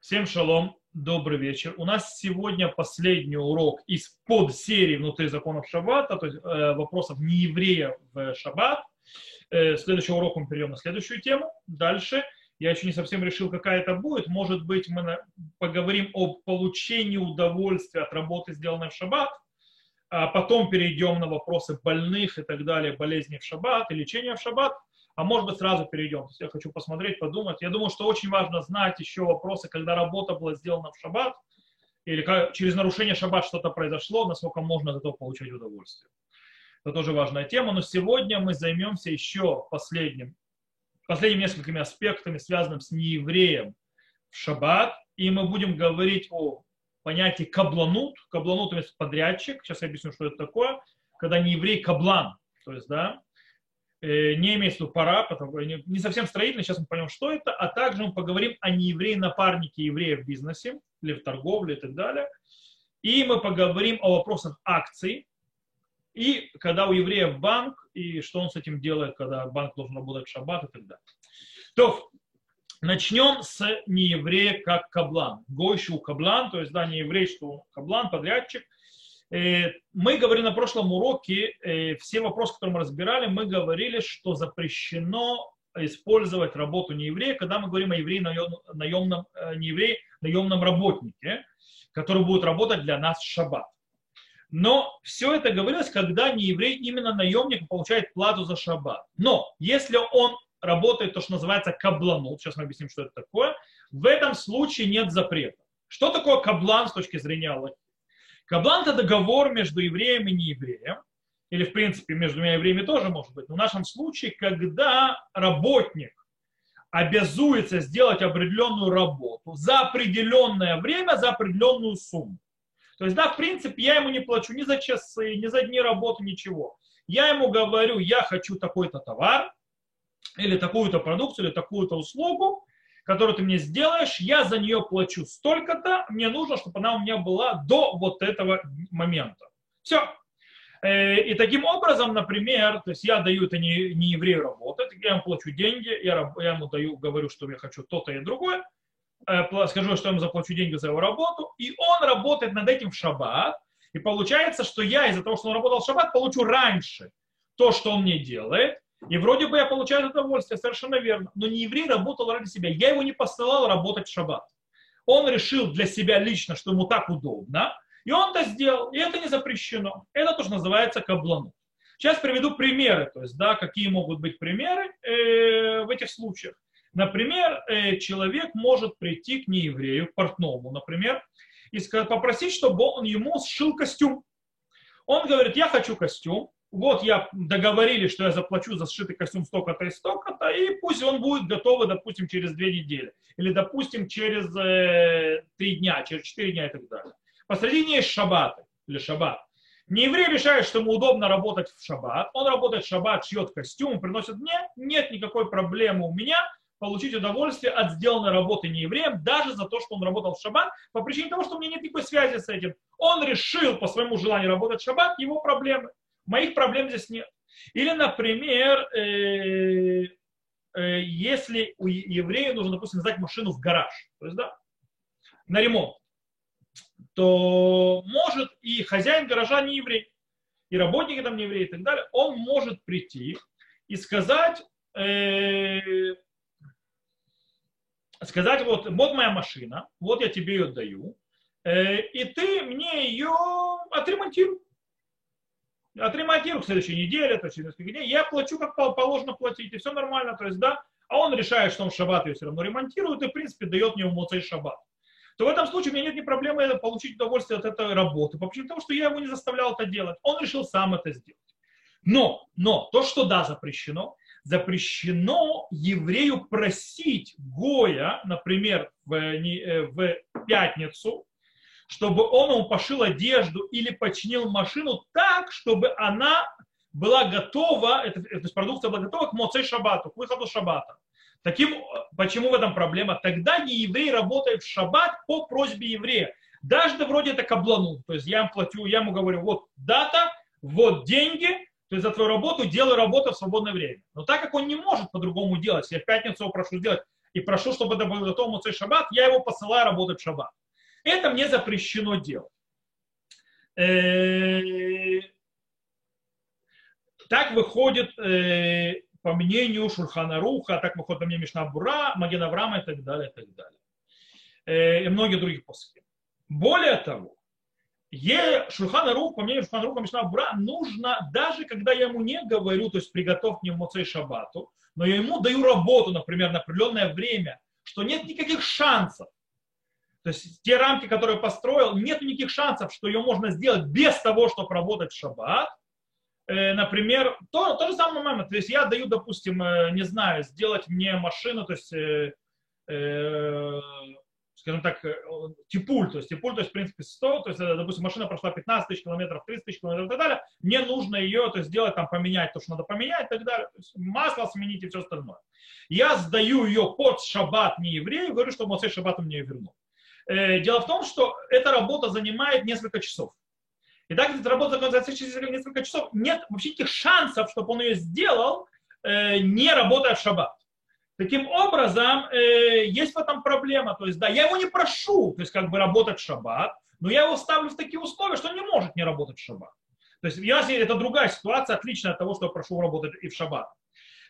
Всем шалом, добрый вечер. У нас сегодня последний урок из под серии внутри законов Шаббата, то есть э, вопросов нееврея в Шаббат. Э, следующий урок мы перейдем на следующую тему. Дальше. Я еще не совсем решил, какая это будет. Может быть, мы на, поговорим о получении удовольствия от работы, сделанной в Шаббат. А потом перейдем на вопросы больных и так далее, болезней в Шаббат и лечения в Шаббат а может быть сразу перейдем. Я хочу посмотреть, подумать. Я думаю, что очень важно знать еще вопросы, когда работа была сделана в шаббат, или как, через нарушение шаббат что-то произошло, насколько можно от этого получать удовольствие. Это тоже важная тема, но сегодня мы займемся еще последним, последними несколькими аспектами, связанными с неевреем в шаббат, и мы будем говорить о понятии кабланут. Кабланут – это подрядчик. Сейчас я объясню, что это такое. Когда не еврей – каблан. То есть, да, не имеется в виду пара, потому, не совсем строительный, сейчас мы поймем, что это, а также мы поговорим о неевреи-напарнике еврея в бизнесе или в торговле и так далее. И мы поговорим о вопросах акций, и когда у еврея банк, и что он с этим делает, когда банк должен работать в шаббат и так далее. То, начнем с нееврея как каблан. Гойшу каблан, то есть, да, не еврей, что каблан, подрядчик – Э, мы говорили на прошлом уроке, э, все вопросы, которые мы разбирали, мы говорили, что запрещено использовать работу нееврея, когда мы говорим о евреи наемном, э, евреи, наемном работнике, который будет работать для нас в шаббат. Но все это говорилось, когда нееврей, именно наемник, получает плату за шаббат. Но если он работает то, что называется кабланут, сейчас мы объясним, что это такое, в этом случае нет запрета. Что такое каблан с точки зрения? Каблан – это договор между евреем и неевреем, или, в принципе, между двумя евреями тоже может быть. Но в нашем случае, когда работник обязуется сделать определенную работу за определенное время, за определенную сумму. То есть, да, в принципе, я ему не плачу ни за часы, ни за дни работы, ничего. Я ему говорю, я хочу такой-то товар, или такую-то продукцию, или такую-то услугу, которую ты мне сделаешь, я за нее плачу столько-то, мне нужно, чтобы она у меня была до вот этого момента. Все. Э, и таким образом, например, то есть я даю это не, не еврею работать, я ему плачу деньги, я, я ему даю, говорю, что я хочу то-то и другое, э, скажу, что я ему заплачу деньги за его работу, и он работает над этим в шаббат, и получается, что я из-за того, что он работал в шаббат, получу раньше то, что он мне делает, и вроде бы я получаю удовольствие, совершенно верно. Но не еврей работал ради себя. Я его не посылал работать в шаббат. Он решил для себя лично, что ему так удобно, и он это сделал. И это не запрещено. Это тоже называется каблану. Сейчас приведу примеры, то есть, да, какие могут быть примеры э, в этих случаях. Например, э, человек может прийти к нееврею, к портному, например, и попросить, чтобы он ему сшил костюм. Он говорит, я хочу костюм, вот я договорились, что я заплачу за сшитый костюм столько-то и столько-то, и пусть он будет готов, допустим, через две недели. Или, допустим, через э, три дня, через четыре дня и так далее. Посредине есть шаббаты или шаббат. Не еврей решает, что ему удобно работать в шаббат. Он работает в шаббат, шьет костюм, приносит мне. Нет никакой проблемы у меня получить удовольствие от сделанной работы не евреем, даже за то, что он работал в шаббат, по причине того, что у меня нет никакой связи с этим. Он решил по своему желанию работать в шаббат, его проблемы. Моих проблем здесь нет. Или, например, э, э, если у еврея нужно, допустим, сдать машину в гараж, то есть, да, на ремонт, то может и хозяин гаража не еврей, и работники там не евреи и так далее, он может прийти и сказать, э, сказать, вот, вот моя машина, вот я тебе ее даю, э, и ты мне ее отремонтируй отремонтирую к следующей неделе, то есть через несколько дней, я плачу, как положено платить, и все нормально, то есть, да, а он решает, что он в шаббат ее все равно ремонтирует и, в принципе, дает мне моцей шаббат. То в этом случае у меня нет ни проблемы получить удовольствие от этой работы, по причине того, что я его не заставлял это делать. Он решил сам это сделать. Но, но, то, что да, запрещено, запрещено еврею просить Гоя, например, в, э, в пятницу, чтобы он ему пошил одежду или починил машину так, чтобы она была готова, это, то есть продукция была готова к моцей шабату, к выходу шабата. Таким, почему в этом проблема? Тогда не еврей работает в шаббат по просьбе еврея. Даже вроде это каблану. То есть я ему платю, я ему говорю, вот дата, вот деньги, то есть за твою работу делай работу в свободное время. Но так как он не может по-другому делать, я в пятницу его прошу сделать и прошу, чтобы это был готов Муцей Шаббат, я его посылаю работать в Шаббат. Это мне запрещено делать. Э, так выходит э, по мнению Шурхана Руха, так выходит по мнению Мишнабура, Маген Авраама и так далее, и так далее. Э, и многие других посылки. Более того, Шурхана Рух, по мнению Шурхана Руха Мишнабура, нужно, даже когда я ему не говорю, то есть приготовь мне Моцей Шабату, но я ему даю работу, например, на определенное время, что нет никаких шансов. То есть те рамки, которые построил, нет никаких шансов, что ее можно сделать без того, чтобы работать в шаббат. Э, например, то, то же самое момент. То есть я даю, допустим, э, не знаю, сделать мне машину, то есть э, э, скажем так, типуль, то есть типуль, то есть, в принципе, 100, то есть, допустим, машина прошла 15 тысяч километров, 30 тысяч километров и так далее, мне нужно ее, то есть, сделать, там, поменять то, что надо поменять и так далее, то есть, масло сменить и все остальное. Я сдаю ее под шаббат не еврею, говорю, что Моцей шаббат мне ее вернул. Дело в том, что эта работа занимает несколько часов. И так эта работа занимает несколько часов. Нет вообще никаких шансов, чтобы он ее сделал, не работая в шаббат. Таким образом, э, есть в этом проблема. То есть, да, я его не прошу, то есть, как бы работать в шаббат, но я его ставлю в такие условия, что он не может не работать в шаббат. То есть, если это другая ситуация, отличная от того, что я прошу работать и в шаббат.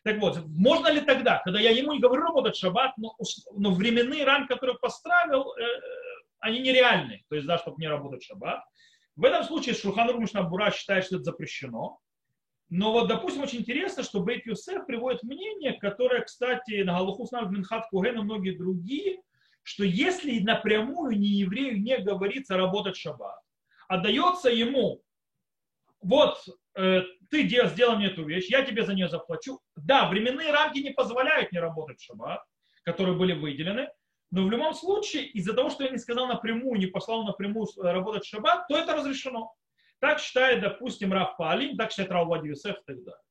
Так вот, можно ли тогда, когда я ему не говорю работать шаббат, но, но временные рамки, которые поставил, э, они нереальные, то есть, да, чтобы не работать шаббат. В этом случае Шурхан Рур считает, что это запрещено. Но вот, допустим, очень интересно, что Бейт Юсеф приводит мнение, которое, кстати, на Галуху снав Минхат Куген и многие другие, что если напрямую не еврею не говорится работать шаббат, а дается ему, вот э, ты сделал мне эту вещь, я тебе за нее заплачу. Да, временные рамки не позволяют не работать в шаббат, которые были выделены, но в любом случае, из-за того, что я не сказал напрямую, не послал напрямую работать в шаббат, то это разрешено. Так считает, допустим, Раф Паалим, так считает Вади Юсеф и так далее.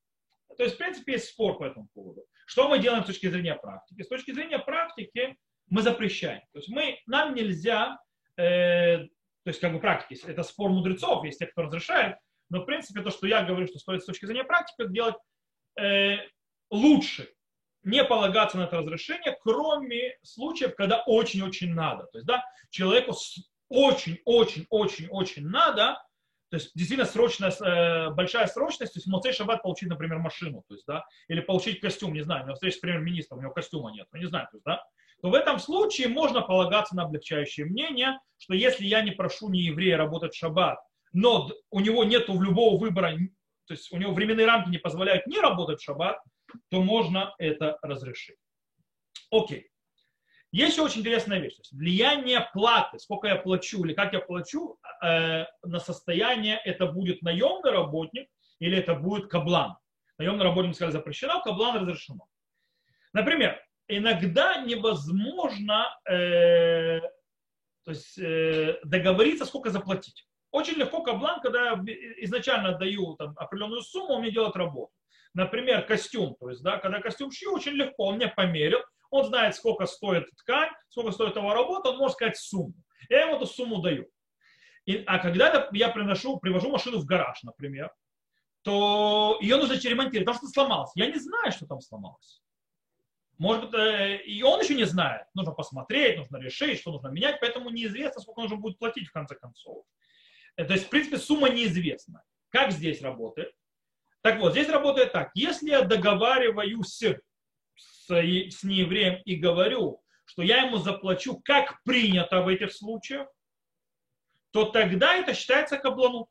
То есть, в принципе, есть спор по этому поводу. Что мы делаем с точки зрения практики? С точки зрения практики мы запрещаем. То есть мы, нам нельзя, э, то есть как бы практики, это спор мудрецов, есть те, кто разрешает, но в принципе то, что я говорю, что стоит с точки зрения практики, делать э, лучше не полагаться на это разрешение, кроме случаев, когда очень-очень надо. То есть, да, человеку очень-очень-очень-очень надо, то есть действительно срочная, э, большая срочность, то есть Моцей Шаббат получить, например, машину, то есть, да, или получить костюм, не знаю, у него встреча с премьер-министром, у него костюма нет, ну, не знаю, то есть, да, то в этом случае можно полагаться на облегчающее мнение, что если я не прошу не еврея работать в шаббат, но у него нет любого выбора, то есть у него временные рамки не позволяют не работать в шаббат, то можно это разрешить. Окей. Есть еще очень интересная вещь. Влияние платы, сколько я плачу или как я плачу э, на состояние, это будет наемный работник или это будет каблан. Наемный работник, сказали, запрещено, каблан разрешено. Например, иногда невозможно э, то есть, э, договориться, сколько заплатить. Очень легко каблан, когда я изначально даю там, определенную сумму, он мне делает работу. Например, костюм. То есть, да, когда костюм шью, очень легко, он мне померил, он знает, сколько стоит ткань, сколько стоит его работа, он может сказать сумму. Я ему эту сумму даю. И, а когда я приношу, привожу машину в гараж, например, то ее нужно ремонтировать, потому что сломалось. Я не знаю, что там сломалось. Может быть, э, и он еще не знает. Нужно посмотреть, нужно решить, что нужно менять, поэтому неизвестно, сколько нужно будет платить в конце концов. Э, то есть, в принципе, сумма неизвестна. Как здесь работает? Так вот, здесь работает так. Если я договариваюсь с неевреем и говорю, что я ему заплачу, как принято в этих случаях, то тогда это считается кабланут.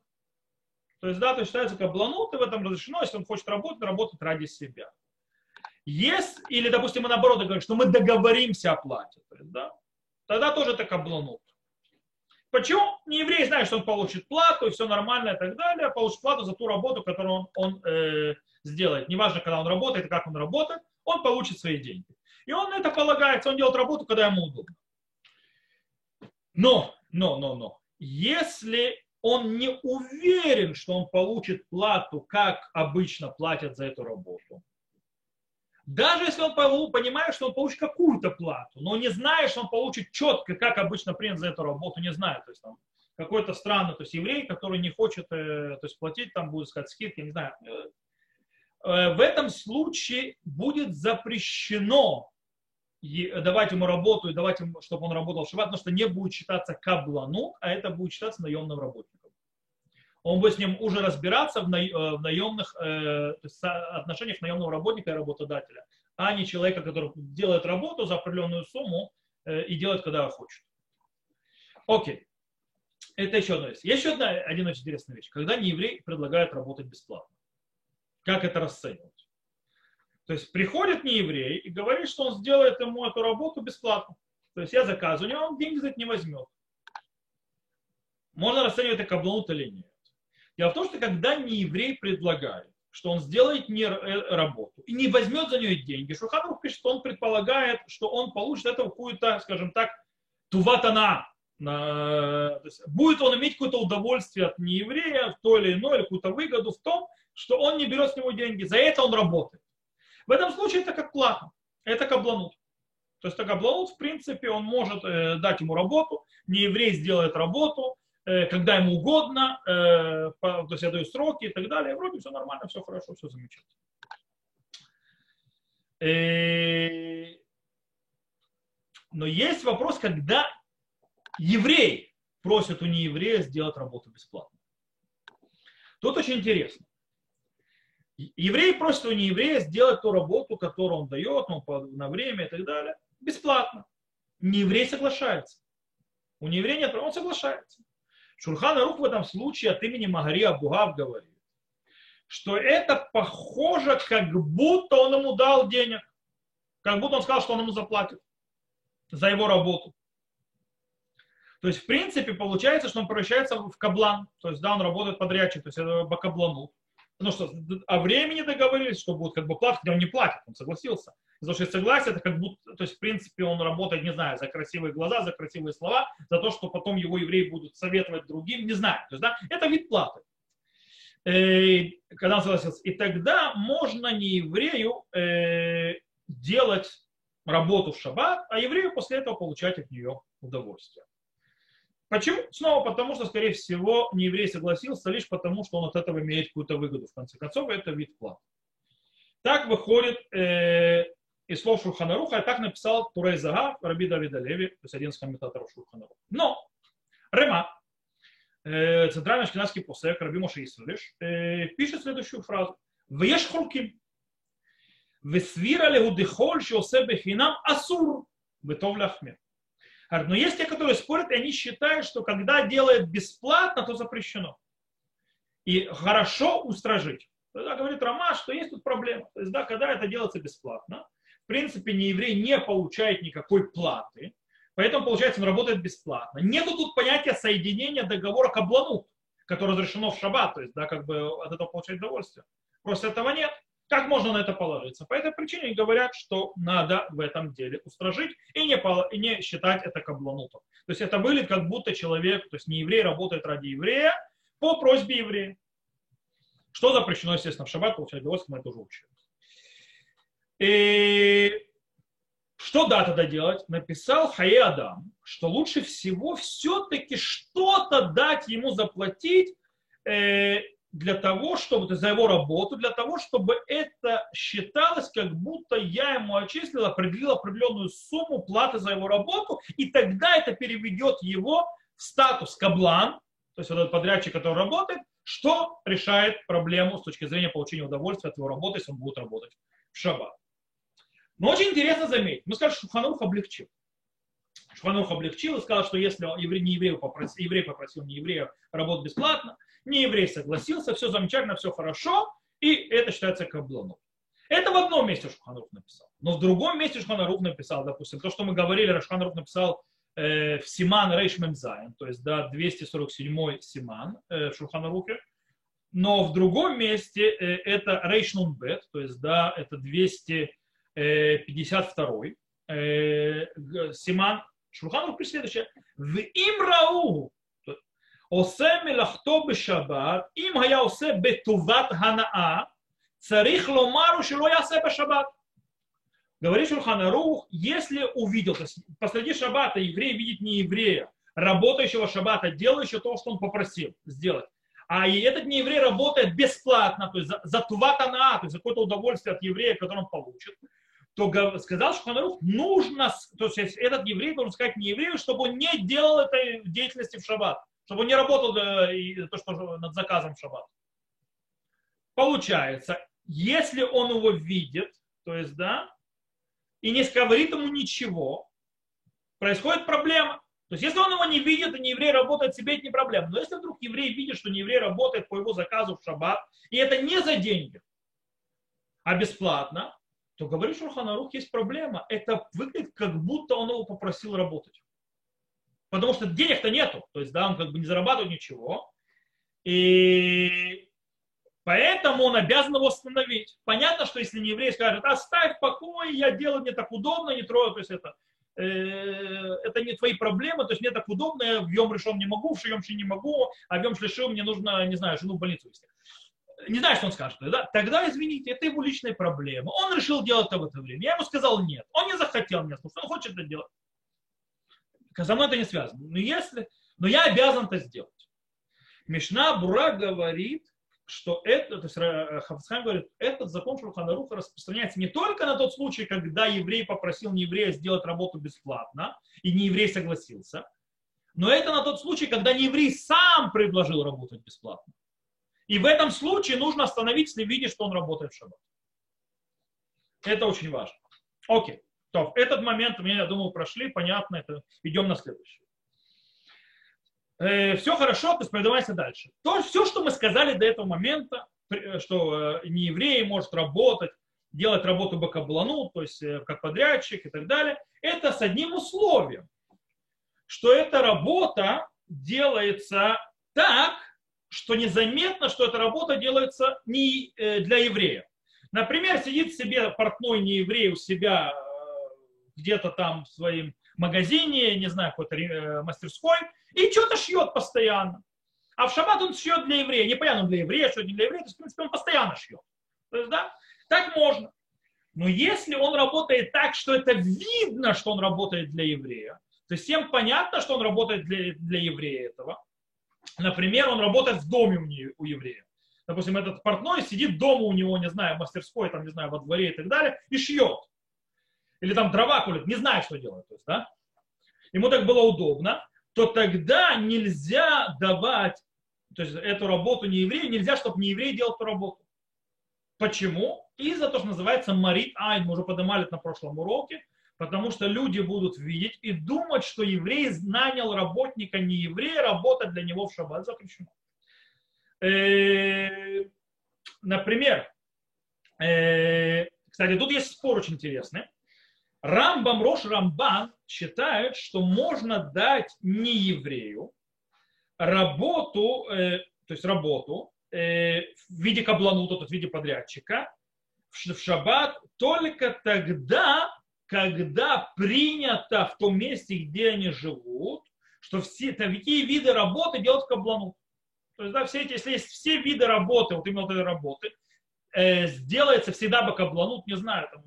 То есть, да, это считается кабланут, и в этом разрешено, если он хочет работать, работать ради себя. Есть, или, допустим, мы наоборот говорим, что мы договоримся о плате, то есть, да, тогда тоже это кабланут. Почему? Не еврей знает, что он получит плату, и все нормально и так далее, получит плату за ту работу, которую он, он э, сделает. Неважно, когда он работает и как он работает, он получит свои деньги. И он на это полагается, он делает работу, когда ему удобно. Но, но, но, но, если он не уверен, что он получит плату, как обычно платят за эту работу, даже если он понимает, что он получит какую-то плату, но не знает, что он получит четко, как обычно принят за эту работу, не знает. То есть там какой-то странный, то есть еврей, который не хочет э, то есть, платить, там будет сказать скидки, не знаю. Э, в этом случае будет запрещено давать ему работу и давать ему, чтобы он работал в шаббат, потому что не будет считаться каблану, а это будет считаться наемным работником. Он будет с ним уже разбираться в, наемных э, отношениях наемного работника и работодателя, а не человека, который делает работу за определенную сумму э, и делает, когда хочет. Окей. Это еще одна вещь. Еще одна, один очень интересная вещь. Когда нееврей предлагает работать бесплатно. Как это расценивать? То есть приходит нееврей и говорит, что он сделает ему эту работу бесплатно. То есть я заказываю, он деньги за это не возьмет. Можно расценивать это каблонут или нет. Дело в том, что когда нееврей предлагает, что он сделает не э, работу и не возьмет за нее деньги, Шуханрух пишет, что он предполагает, что он получит это какую-то, скажем так, туватана. Будет он иметь какое-то удовольствие от нееврея, в то или иное, или какую-то выгоду в том, что он не берет с него деньги. За это он работает. В этом случае это как плата, это кабланут. То есть это кабланут, в принципе, он может э, дать ему работу, не еврей сделает работу, когда ему угодно, э, то есть я даю сроки и так далее. Вроде все нормально, все хорошо, все замечательно. Э, но есть вопрос, когда еврей просит у нееврея сделать работу бесплатно. Тут очень интересно. Еврей просит у нееврея сделать ту работу, которую он дает ну, на время и так далее, бесплатно. Нееврей соглашается. У нееврея нет, он соглашается. Шурхан Рух в этом случае от имени Магари Абугав говорит, что это похоже, как будто он ему дал денег. Как будто он сказал, что он ему заплатит за его работу. То есть, в принципе, получается, что он превращается в каблан. То есть, да, он работает подрядчик, то есть это бакаблану. Потому что о времени договорились, что будет как бы платить, хотя он не платит, он согласился. Потому что согласие, это как будто, то есть, в принципе, он работает, не знаю, за красивые глаза, за красивые слова, за то, что потом его евреи будут советовать другим, не знаю. То есть, да, это вид платы. Э, когда он согласился. И тогда можно не еврею э, делать работу в шаббат, а еврею после этого получать от нее удовольствие. Почему? Снова потому, что, скорее всего, не еврей согласился лишь потому, что он от этого имеет какую-то выгоду. В конце концов, это вид платы. Так выходит э, из слов Шурханаруха, а так написал Турей Зага, Раби Давида Леви, то есть один из комментаторов Шурханаруха. Но Рема, э, центральный шкинадский посек, Раби Моше Исралиш, э, пишет следующую фразу. Веш хурким. Весвира легу дехоль, что себе хинам асур, бетов ляхмер. Но есть те, которые спорят, и они считают, что когда делают бесплатно, то запрещено. И хорошо устражить. Тогда говорит Рома, что есть тут проблема. То есть, да, когда это делается бесплатно, в принципе, не еврей не получает никакой платы, поэтому, получается, он работает бесплатно. Нету тут понятия соединения договора кабланут, которое разрешено в шаббат, то есть, да, как бы от этого получать удовольствие. Просто этого нет. Как можно на это положиться? По этой причине говорят, что надо в этом деле устражить и не, и не считать это кабланутом. То есть это выглядит как будто человек, то есть не еврей работает ради еврея по просьбе еврея. Что запрещено, естественно, в шаббат получать удовольствие, мы это уже учили. И что да тогда делать? Написал Хае Адам, что лучше всего все-таки что-то дать ему заплатить, э, для того, чтобы, за его работу, для того, чтобы это считалось, как будто я ему очислил, определил определенную сумму платы за его работу, и тогда это переведет его в статус каблан, то есть вот этот подрядчик, который работает, что решает проблему с точки зрения получения удовольствия от его работы, если он будет работать в шаббат. Но очень интересно заметить, мы скажем, что Ханух облегчил. Шуханух облегчил и сказал, что если еврей, не еврей попросил, еврей попросил не еврея работать бесплатно, не еврей согласился, все замечательно, все хорошо, и это считается каблоном. Это в одном месте Шуханрух написал. Но в другом месте Шуханрух написал, допустим, то, что мы говорили, Шуханрух написал э, в Симан Рейш Мемзайн, то есть да, 247 Симан э, в Шуханрухе, но в другом месте э, это Рейш Нунбет, то есть да, это 252 э, Симан Шурханов пишет следующее. В им рау עושה מלאכתו בשבת, אם היה עושה בטובת הנאה, צריך לומר שלא יעשה בשבת. Говорит Шурханарух, если увидел, то есть посреди шаббата еврей видит не еврея, работающего шаббата, делающего то, что он попросил сделать, а и этот не еврей работает бесплатно, то есть за, за туватана, то есть за какое-то удовольствие от еврея, которое он получит, то сказал Шуханарух, нужно, то есть этот еврей должен сказать не еврею, чтобы он не делал этой деятельности в шаббат, чтобы он не работал э, то, что над заказом в шаббат. Получается, если он его видит, то есть, да, и не говорит ему ничего, происходит проблема. То есть, если он его не видит, и не еврей работает себе, это не проблема. Но если вдруг еврей видит, что не еврей работает по его заказу в шаббат, и это не за деньги, а бесплатно, то говорит Шурханарух, есть проблема. Это выглядит, как будто он его попросил работать. Потому что денег-то нету. То есть, да, он как бы не зарабатывает ничего. И поэтому он обязан его остановить. Понятно, что если не еврей скажет, оставь в покое, я делаю мне так удобно, не трогаю, то есть это, э, это не твои проблемы, то есть мне так удобно, я в Йом решен не могу, в Шием не могу, а в Йом Шлишим мне нужно, не знаю, жену в больницу вести не знаю, что он скажет, да? тогда, извините, это его личная проблема. Он решил делать это в это время. Я ему сказал нет. Он не захотел меня слушать, он хочет это делать. Со мной это не связано. Но, если, но я обязан это сделать. Мишна Бура говорит, что это, то есть э, Хафасхайм говорит, этот закон Шурханаруха распространяется не только на тот случай, когда еврей попросил нееврея сделать работу бесплатно, и нееврей согласился, но это на тот случай, когда нееврей сам предложил работать бесплатно. И в этом случае нужно остановить, если видишь, что он работает в шаббат. Это очень важно. Окей. То, этот момент мы, я думаю, прошли, понятно, это идем на следующий. Э, все хорошо, то есть передавайся дальше. То, все, что мы сказали до этого момента, э, что э, не еврей может работать, делать работу бакаблану, то есть э, как подрядчик и так далее, это с одним условием, что эта работа делается так, что незаметно, что эта работа делается не э, для еврея. Например, сидит себе портной не еврей у себя где-то там в своем магазине, не знаю, какой-то э, мастерской, и что-то шьет постоянно. А в шаббат он шьет для еврея. Непонятно, для еврея, что не для еврея, то есть, в принципе, он постоянно шьет. То есть, да, так можно. Но если он работает так, что это видно, что он работает для еврея, то всем понятно, что он работает для, для еврея этого, Например, он работает в доме у, нее, у еврея. Допустим, этот портной сидит дома у него, не знаю, в мастерской, там, не знаю, во дворе и так далее, и шьет. Или там дрова колет, не знаю, что делает. То есть, да? Ему так было удобно, то тогда нельзя давать то есть эту работу не еврею, нельзя, чтобы не еврей делал эту работу. Почему? Из-за того, что называется марит айн, мы уже поднимали это на прошлом уроке, потому что люди будут видеть и думать, что еврей нанял работника не еврея, работать для него в шаббат запрещено. Э, например, э, кстати, тут есть спор очень интересный. Рамбам Рош Рамбан считает, что можно дать не еврею работу, э, то есть работу в виде кабланута, то есть в виде подрядчика в шаббат только тогда, когда принято в том месте, где они живут, что все такие виды работы делают каблану. То есть, да, все эти, если есть все виды работы, вот именно этой работы, э, сделается всегда бы кабланут, не знаю, там,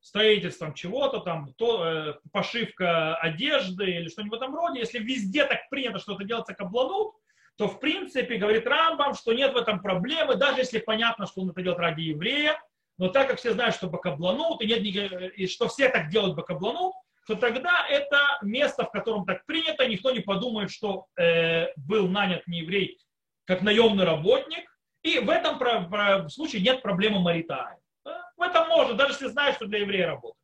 строительством чего-то, там, то, э, пошивка одежды или что-нибудь в этом роде, если везде так принято, что это делается кабланут, то в принципе, говорит Рамбам, что нет в этом проблемы, даже если понятно, что он это делает ради еврея, но так как все знают, что бакабланут, и, нет, и что все так делают бакабланут, то тогда это место, в котором так принято, никто не подумает, что э, был нанят не еврей как наемный работник, и в этом про, про, случае нет проблемы маритая. В этом можно, даже если знаешь, что для еврея работает.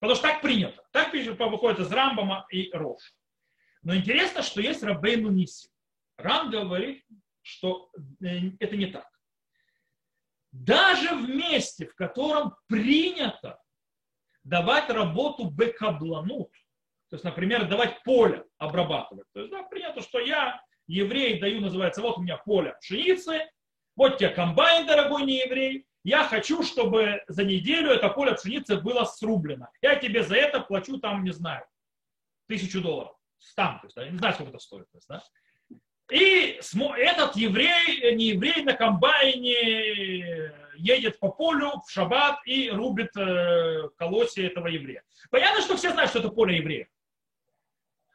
Потому что так принято. Так выходит из Рамбама и Рош. Но интересно, что есть Рабейну Ниси. Рам говорит, что э, это не так даже в месте, в котором принято давать работу бекабланут, то есть, например, давать поле обрабатывать. То есть, да, принято, что я, еврей, даю, называется, вот у меня поле пшеницы, вот тебе комбайн, дорогой не еврей, я хочу, чтобы за неделю это поле пшеницы было срублено. Я тебе за это плачу там, не знаю, тысячу долларов. Там, то есть, да, не знаю, сколько это стоит. То есть, да. И этот еврей, не еврей на комбайне едет по полю в шаббат и рубит э, этого еврея. Понятно, что все знают, что это поле еврея.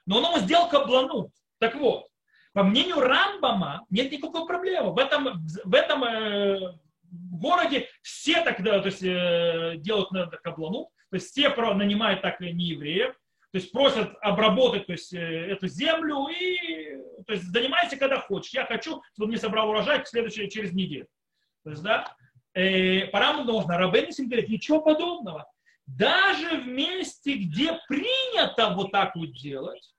Но он ему сделал каблану. Так вот, по мнению Рамбама нет никакой проблемы. В этом, в этом, э, городе все тогда то есть, э, делают на каблану, то есть все нанимают так не евреев, то есть просят обработать то есть, эту землю и то есть, занимайся, когда хочешь. Я хочу, чтобы мне собрал урожай к следующей, через неделю. То есть, да, э, пора нужно. Рабенисим говорит, ничего подобного. Даже в месте, где принято вот так вот делать,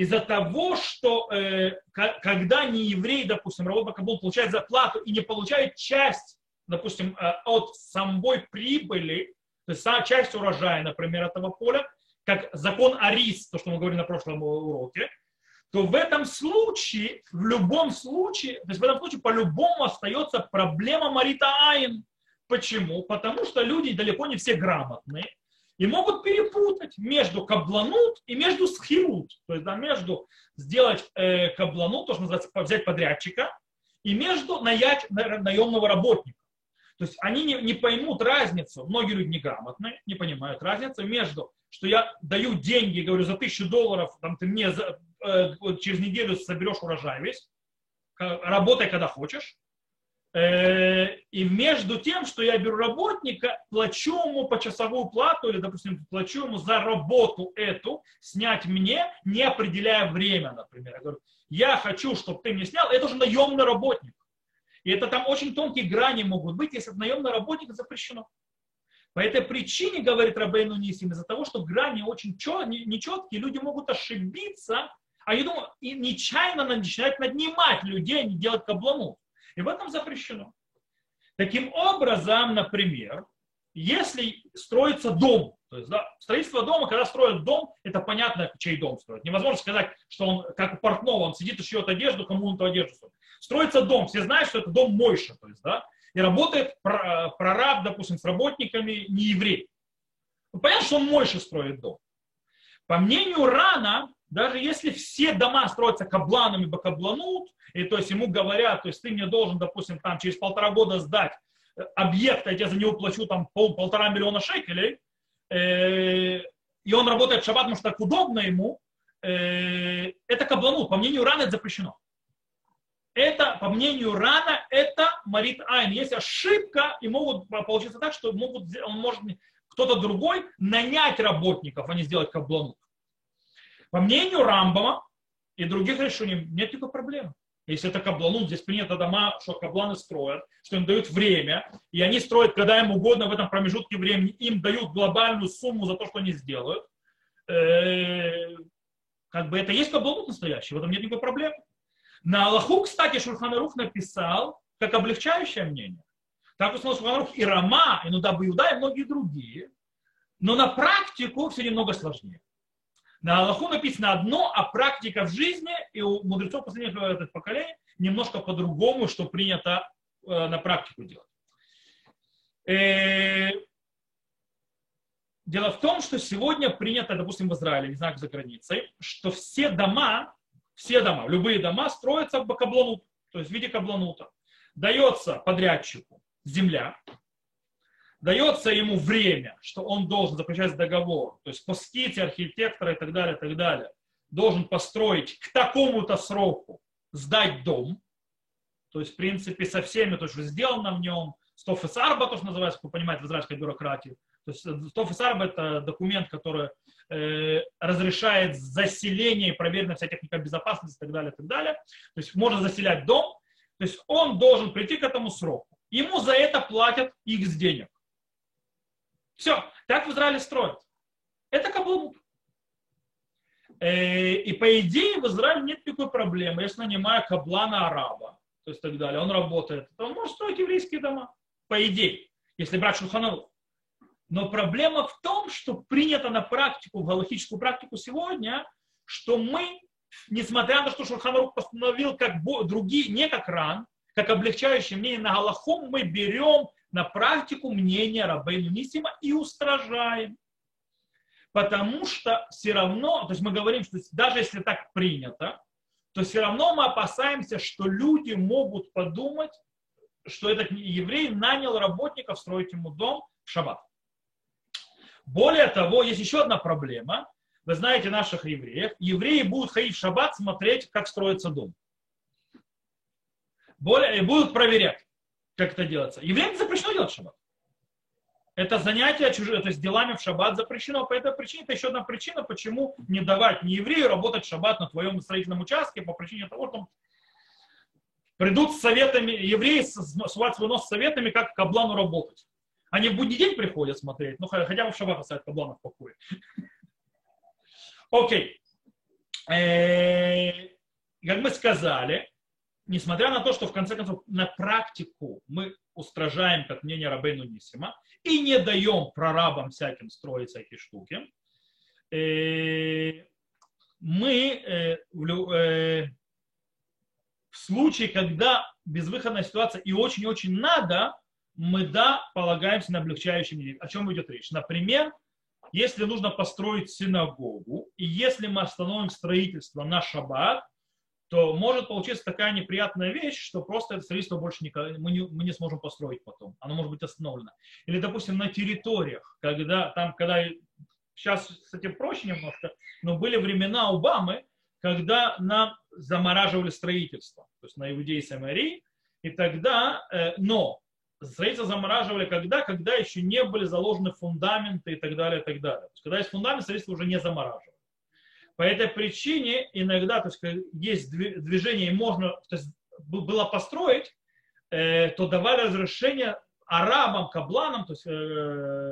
из-за того, что э, когда не еврей, допустим, работа Бакабул получает зарплату и не получает часть, допустим, э, от самой прибыли, то есть часть урожая, например, этого поля, как закон Арис, то, что мы говорили на прошлом уроке, то в этом случае, в любом случае, то есть в этом случае по-любому остается проблема Марита Айн. Почему? Потому что люди далеко не все грамотные и могут перепутать между кабланут и между схирут. То есть да, между сделать э, кабланут, то, что называется взять подрядчика, и между наять наемного работника. То есть они не, не поймут разницу, многие люди неграмотные, не понимают разницу между, что я даю деньги, говорю, за тысячу долларов, там, ты мне за, э, через неделю соберешь урожай весь, работай, когда хочешь, и между тем, что я беру работника, плачу ему по часовую плату или, допустим, плачу ему за работу эту, снять мне, не определяя время, например. Я говорю, я хочу, чтобы ты мне снял, это уже наемный работник. И это там очень тонкие грани могут быть, если это наемный работник запрещено. По этой причине, говорит Рабейну Нисим, из-за того, что грани очень нечеткие, люди могут ошибиться, а я думаю, и нечаянно начинают наднимать людей, не делать каблану. И в этом запрещено. Таким образом, например, если строится дом, то есть да, строительство дома, когда строят дом, это понятно, чей дом строят. Невозможно сказать, что он, как у портного, он сидит и шьет одежду, кому он эту одежду строит. Строится дом, все знают, что это дом Мойша, то есть, да, и работает прораб, допустим, с работниками не еврей. Ну, понятно, что он Мойша строит дом. По мнению Рана, даже если все дома строятся кабланами бакабланут, и то есть ему говорят, то есть ты мне должен, допустим, там через полтора года сдать э, объект, а я за него плачу там пол, полтора миллиона шекелей, э, и он работает в шаббат, потому что так удобно ему, э, это кабланут. По мнению Рана это запрещено. Это, по мнению Рана, это Марит Айн. Есть ошибка, и могут получиться так, что могут, он может кто-то другой нанять работников, а не сделать кабланут. По мнению Рамбама и других решений нет никакой проблемы. Если это кабланун, здесь принято дома, что кабланы строят, что им дают время, и они строят, когда им угодно в этом промежутке времени, им дают глобальную сумму за то, что они сделают. Э, как бы это есть кабланут настоящий, в этом нет никакой проблемы. На Аллаху, кстати, Шурханарух написал как облегчающее мнение. Так установил Шурханарух и Рама, и Нудаб Иуда, и многие другие. Но на практику все немного сложнее. На Аллаху написано одно, а практика в жизни и у мудрецов последних поколений немножко по-другому, что принято э, на практику делать. Э, дело в том, что сегодня принято, допустим, в Израиле, не знаю, за границей, что все дома, все дома, любые дома строятся в кабланут, то есть в виде кабланута. Дается подрядчику земля, дается ему время, что он должен заключать договор, то есть по ските архитектора и так далее, и так далее, должен построить к такому-то сроку, сдать дом, то есть, в принципе, со всеми, то, что сделано в нем, стоф арба, то, что называется, как вы понимаете, в израильской бюрократии. То есть стоф арба это документ, который э, разрешает заселение и проверенная вся техника безопасности и так далее, и так далее. То есть можно заселять дом, то есть он должен прийти к этому сроку. Ему за это платят X денег. Все, так в Израиле строят. Это каблук. Э, и по идее в Израиле нет никакой проблемы. Если нанимаю каблана араба, то есть так далее, он работает, то он может строить еврейские дома. По идее, если брать Шуханарух. Но проблема в том, что принято на практику, в галактическую практику сегодня, что мы, несмотря на то, что Шурханарух постановил как другие, не как ран, как облегчающее мнение на Галаху, мы берем на практику мнения Рабейну Нисима и устражаем. Потому что все равно, то есть мы говорим, что даже если так принято, то все равно мы опасаемся, что люди могут подумать, что этот еврей нанял работников строить ему дом в шаббат. Более того, есть еще одна проблема. Вы знаете наших евреев. Евреи будут ходить в шаббат смотреть, как строится дом. Более, и будут проверять. Как это делается. Евреям запрещено делать шаббат. Это занятие чужие, то есть делами в шаббат запрещено. По этой причине это еще одна причина, почему не давать не еврею работать в шаббат на твоем строительном участке по причине того, что придут с советами, евреи сувать свой нос с советами, как каблану работать. Они в будний день приходят смотреть, ну хотя бы в шаббат оставят каблана в покое. Окей. Э, как мы сказали, несмотря на то, что в конце концов на практику мы устражаем, как мнение Рабейну Нисима, и не даем прорабам всяким строить всякие штуки, э, мы э, в случае, когда безвыходная ситуация и очень-очень надо, мы, да, полагаемся на облегчающие меры. О чем идет речь? Например, если нужно построить синагогу, и если мы остановим строительство на шаббат, то может получиться такая неприятная вещь, что просто это строительство больше никогда, мы, не, мы не сможем построить потом. Оно может быть остановлено. Или, допустим, на территориях, когда там, когда сейчас с этим проще немножко, но были времена Обамы, когда нам замораживали строительство, то есть на Иудеи и Самарии, и тогда, э, но строительство замораживали когда? Когда еще не были заложены фундаменты и так далее, и так далее. То есть, когда есть фундамент, строительство уже не замораживают. По этой причине иногда, то есть, есть движение, и можно то есть, было построить, э, то давали разрешение арабам, кабланам, то есть э,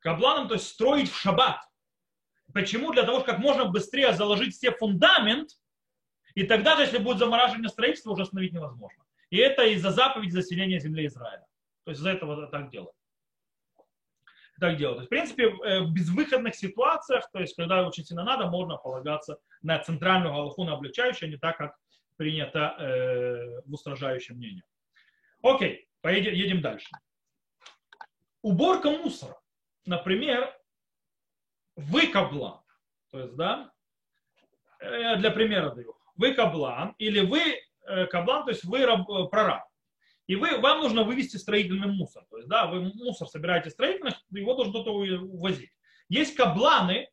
кабланам, то есть строить в шаббат. Почему? Для того, чтобы как можно быстрее заложить все фундамент, и тогда, если будет замораживание строительства, уже остановить невозможно. И это из-за заповеди заселения земли Израиля. То есть из-за этого так делают. Так делают. То есть, в принципе, э, в безвыходных ситуациях, то есть когда очень сильно надо, можно полагаться на центральную галаху, на облегчающую, а не так, как принято э, в устражающем мнении. Окей, поедем, едем дальше. Уборка мусора. Например, вы каблан. То есть, да, я для примера даю. Вы каблан или вы Э, каблан, то есть вы раб, э, прораб. И вы, вам нужно вывести строительный мусор. То есть, да, вы мусор собираете строительный, его должен кто-то увозить. Есть кабланы,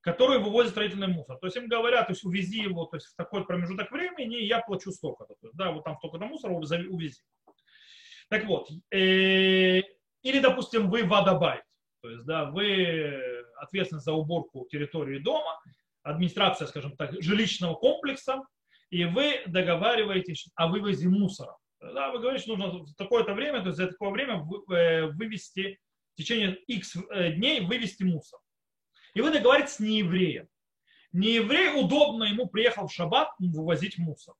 которые вывозят строительный мусор. То есть им говорят, то есть увези его то есть, в такой промежуток времени, и я плачу столько-то. То есть, да, вот там столько-то мусора увези. Так вот, э, или, допустим, вы водобайт. То есть, да, вы ответственны за уборку территории дома, администрация, скажем так, жилищного комплекса, и вы договариваетесь о вывозе мусора. Да, вы говорите, что нужно в такое-то время, то есть за такое время э, вывести, в течение X э, дней вывести мусор. И вы договариваетесь с неевреем. Нееврей удобно ему приехал в шаббат вывозить мусор.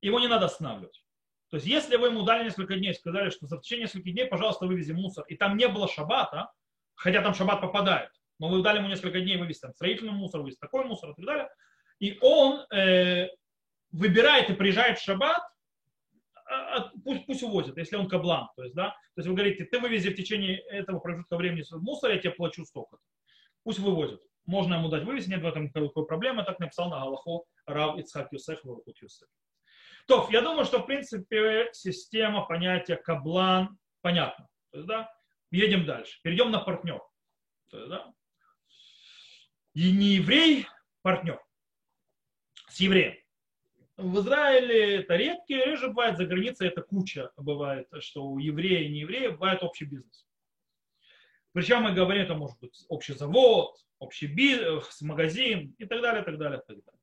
Его не надо останавливать. То есть, если вы ему дали несколько дней, сказали, что за течение нескольких дней, пожалуйста, вывези мусор, и там не было шаббата, хотя там шаббат попадает, но вы дали ему несколько дней вывести там строительный мусор, вывести такой мусор и так далее, и он э, выбирает и приезжает в шаббат, пусть, пусть увозит, если он каблан. То есть, да, то есть вы говорите, ты вывези в течение этого промежутка времени мусор, я тебе плачу столько. Пусть вывозит. Можно ему дать вывести, нет в этом никакой проблемы. Так написал на Галаху Рав Ицхак Юсеф Варухут Юсеф. То, я думаю, что в принципе система понятия каблан понятна. То есть, да, едем дальше. Перейдем на партнер. То есть, да, и не еврей, партнер с евреем. В Израиле это редкий, реже бывает, за границей это куча бывает, что у еврея и не еврея бывает общий бизнес. Причем мы говорим, это может быть общий завод, общий бизнес, магазин и так далее, так далее, так далее.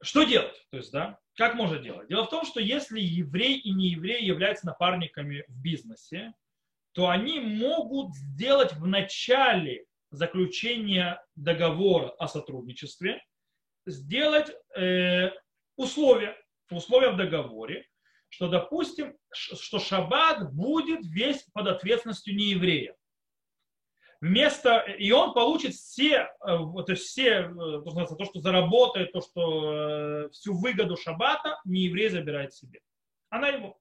Что делать? То есть, да, как можно делать? Дело в том, что если еврей и не еврей являются напарниками в бизнесе, то они могут сделать в начале заключения договора о сотрудничестве сделать э, условия, условия в договоре, что, допустим, что шаббат будет весь под ответственностью нееврея. Вместо, и он получит все, э, то есть все, э, то, что заработает, то, что э, всю выгоду шаббата нееврей забирает себе. Она его.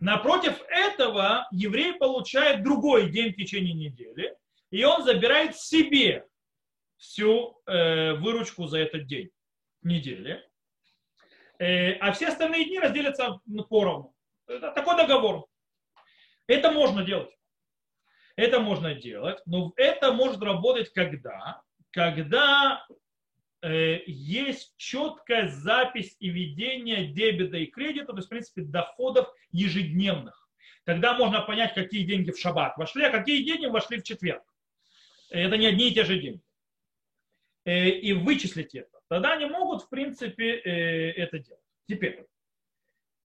Напротив этого еврей получает другой день в течение недели, и он забирает себе всю э, выручку за этот день, недели. Э, а все остальные дни разделятся поровну. Это такой договор. Это можно делать. Это можно делать, но это может работать когда? Когда э, есть четкая запись и ведение дебета и кредита, то есть, в принципе, доходов ежедневных. Тогда можно понять, какие деньги в шаббат вошли, а какие деньги вошли в четверг. Это не одни и те же деньги. Э, и вычислить это. Тогда они могут, в принципе, э, это делать. Теперь,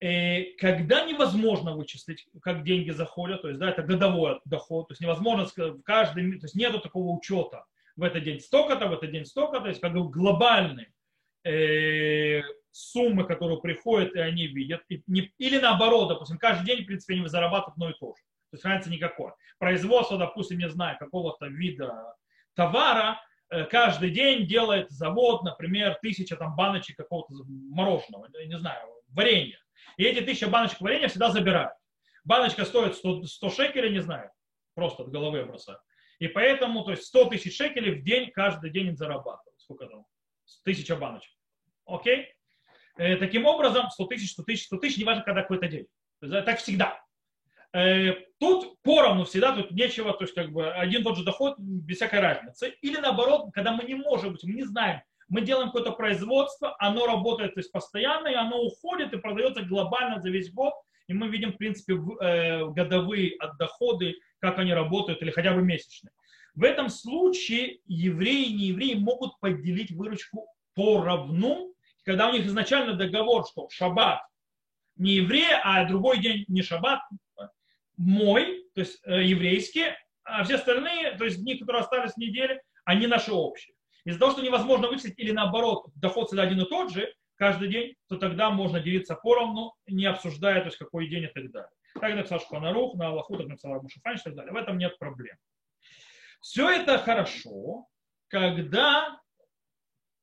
э, когда невозможно вычислить, как деньги заходят, то есть, да, это годовой доход, то есть невозможно каждый, то есть нету такого учета в этот день столько-то, в этот день столько-то, то есть как бы глобальные э, суммы, которые приходят, и они видят, и не, или наоборот, допустим, каждый день, в принципе, они зарабатывают одно и то же. То есть разницы никакой. Производство, допустим, не знаю, какого-то вида товара, каждый день делает завод, например, тысяча там баночек какого-то мороженого, не знаю, варенья. И эти тысяча баночек варенья всегда забирают. Баночка стоит 100, 100 шекелей, не знаю, просто от головы бросаю. И поэтому, то есть 100 тысяч шекелей в день, каждый день зарабатывают. Сколько там? Тысяча баночек. Окей? Э, таким образом, 100 тысяч, 100 тысяч, 100 тысяч, неважно, когда какой-то день. Так всегда. Э, тут поровну всегда, тут нечего, то есть как бы один тот же доход без всякой разницы. Или наоборот, когда мы не можем быть, мы не знаем, мы делаем какое-то производство, оно работает то есть, постоянно, и оно уходит и продается глобально за весь год, и мы видим, в принципе, э, годовые доходы, как они работают, или хотя бы месячные. В этом случае евреи и неевреи могут поделить выручку поровну, когда у них изначально договор, что шаббат не еврей, а другой день не шаббат, мой, то есть э, еврейские, а все остальные, то есть дни, которые остались в неделе, они наши общие. Из-за того, что невозможно вычислить или наоборот, доход всегда один и тот же каждый день, то тогда можно делиться поровну, не обсуждая, то есть какой день и так далее. Так написал Шуханарух, на Аллаху, так написал Мушафанч и так далее. В этом нет проблем. Все это хорошо, когда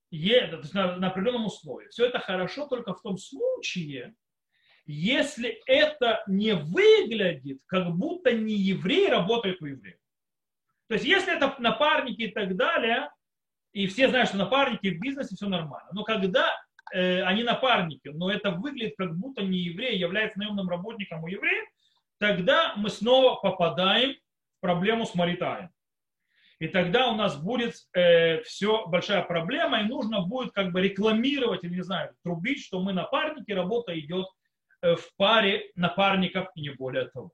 е, то есть на, на определенном условии. Все это хорошо только в том случае, если это не выглядит, как будто не еврей работает у еврея. То есть если это напарники и так далее, и все знают, что напарники в бизнесе все нормально. Но когда э, они напарники, но это выглядит как будто не еврей является наемным работником у еврея, тогда мы снова попадаем в проблему с Маритаем. И тогда у нас будет э, все большая проблема, и нужно будет как бы рекламировать, или не знаю, трубить, что мы напарники, работа идет в паре напарников и не более того.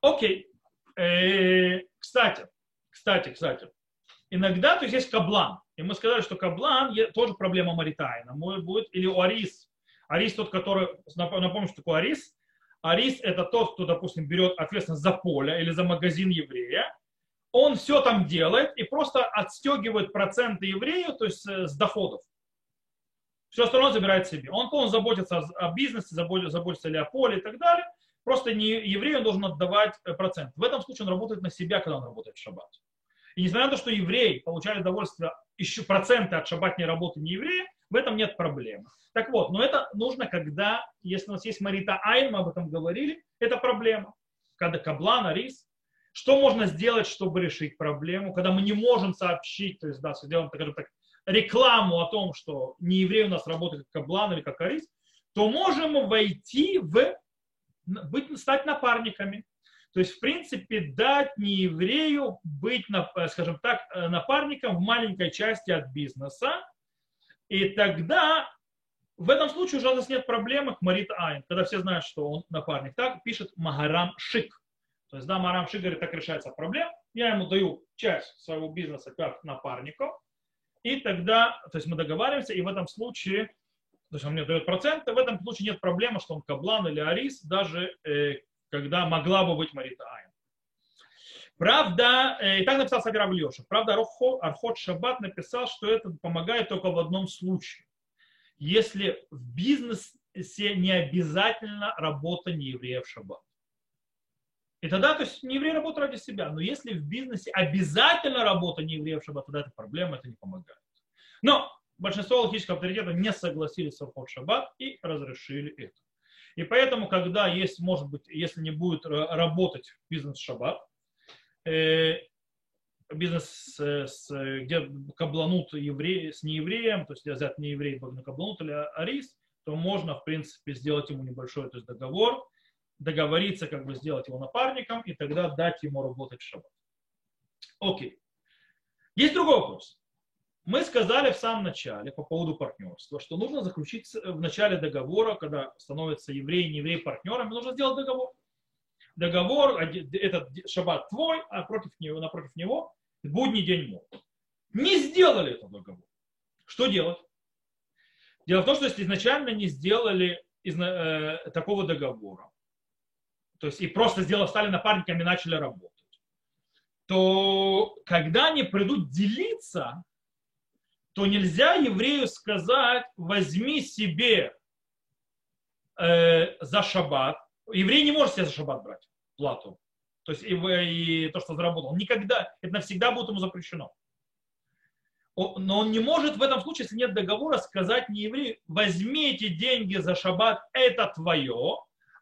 Окей. Э, кстати, кстати, кстати. Иногда, то есть есть каблан. И мы сказали, что каблан тоже проблема Маритайна. Может будет, или у Арис. Арис тот, который, напомню, что такое Арис. Арис это тот, кто, допустим, берет ответственность за поле или за магазин еврея. Он все там делает и просто отстегивает проценты еврею, то есть э, с доходов. Все остальное забирает себе. Он полностью заботится о бизнесе, заботится, ли о поле и так далее. Просто не еврею он должен отдавать э, процент. В этом случае он работает на себя, когда он работает в шаббат. И несмотря на то, что евреи получали удовольствие еще проценты от шаббатной работы не еврея, в этом нет проблемы. Так вот, но это нужно, когда, если у нас есть Марита Айн, мы об этом говорили, это проблема. Когда каблан, арис, что можно сделать, чтобы решить проблему, когда мы не можем сообщить, то есть, да, сделаем, скажем так, рекламу о том, что не еврей у нас работает как каблан или как арис, то можем войти в, быть, стать напарниками. То есть, в принципе, дать не еврею быть, скажем так, напарником в маленькой части от бизнеса. И тогда в этом случае уже у нас нет проблемы к Марит Айн, когда все знают, что он напарник. Так пишет Магарам Шик. То есть, да, Магарам Шик говорит, так решается проблема. Я ему даю часть своего бизнеса как напарнику, и тогда, то есть мы договариваемся, и в этом случае, то есть он мне дает проценты, в этом случае нет проблемы, что он каблан или арис, даже э, когда могла бы быть Марита Айн. Правда, э, и так написал Саби Равлеша, правда, Архот Шаббат написал, что это помогает только в одном случае. Если в бизнесе не обязательно работа не еврея в шаббат. И тогда, то есть, не еврей работает ради себя. Но если в бизнесе обязательно работа не евреев шаббат, тогда это проблема, это не помогает. Но большинство логических авторитетов не согласились с Архот Шаббат и разрешили это. И поэтому, когда есть, может быть, если не будет работать бизнес Шаббат, э, бизнес, с, где кабланут еврей, с неевреем, то есть взять не еврей, кабланут или арис, то можно, в принципе, сделать ему небольшой то есть, договор, договориться, как бы сделать его напарником, и тогда дать ему работать в шаббат. Окей. Есть другой вопрос. Мы сказали в самом начале по поводу партнерства, что нужно заключить в начале договора, когда становятся евреи и неевреи партнерами, нужно сделать договор. Договор, этот шаббат твой, а против него, напротив него будний день мой. Не сделали этот договор. Что делать? Дело в том, что если изначально не сделали из, э, такого договора, то есть и просто сделали, стали напарниками начали работать, то когда они придут делиться, то нельзя еврею сказать, возьми себе э, за шаббат. Еврей не может себе за шаббат брать плату. То есть и, и то, что заработал. Никогда, это навсегда будет ему запрещено. Но он не может в этом случае, если нет договора, сказать не еврею, возьми эти деньги за шаббат, это твое,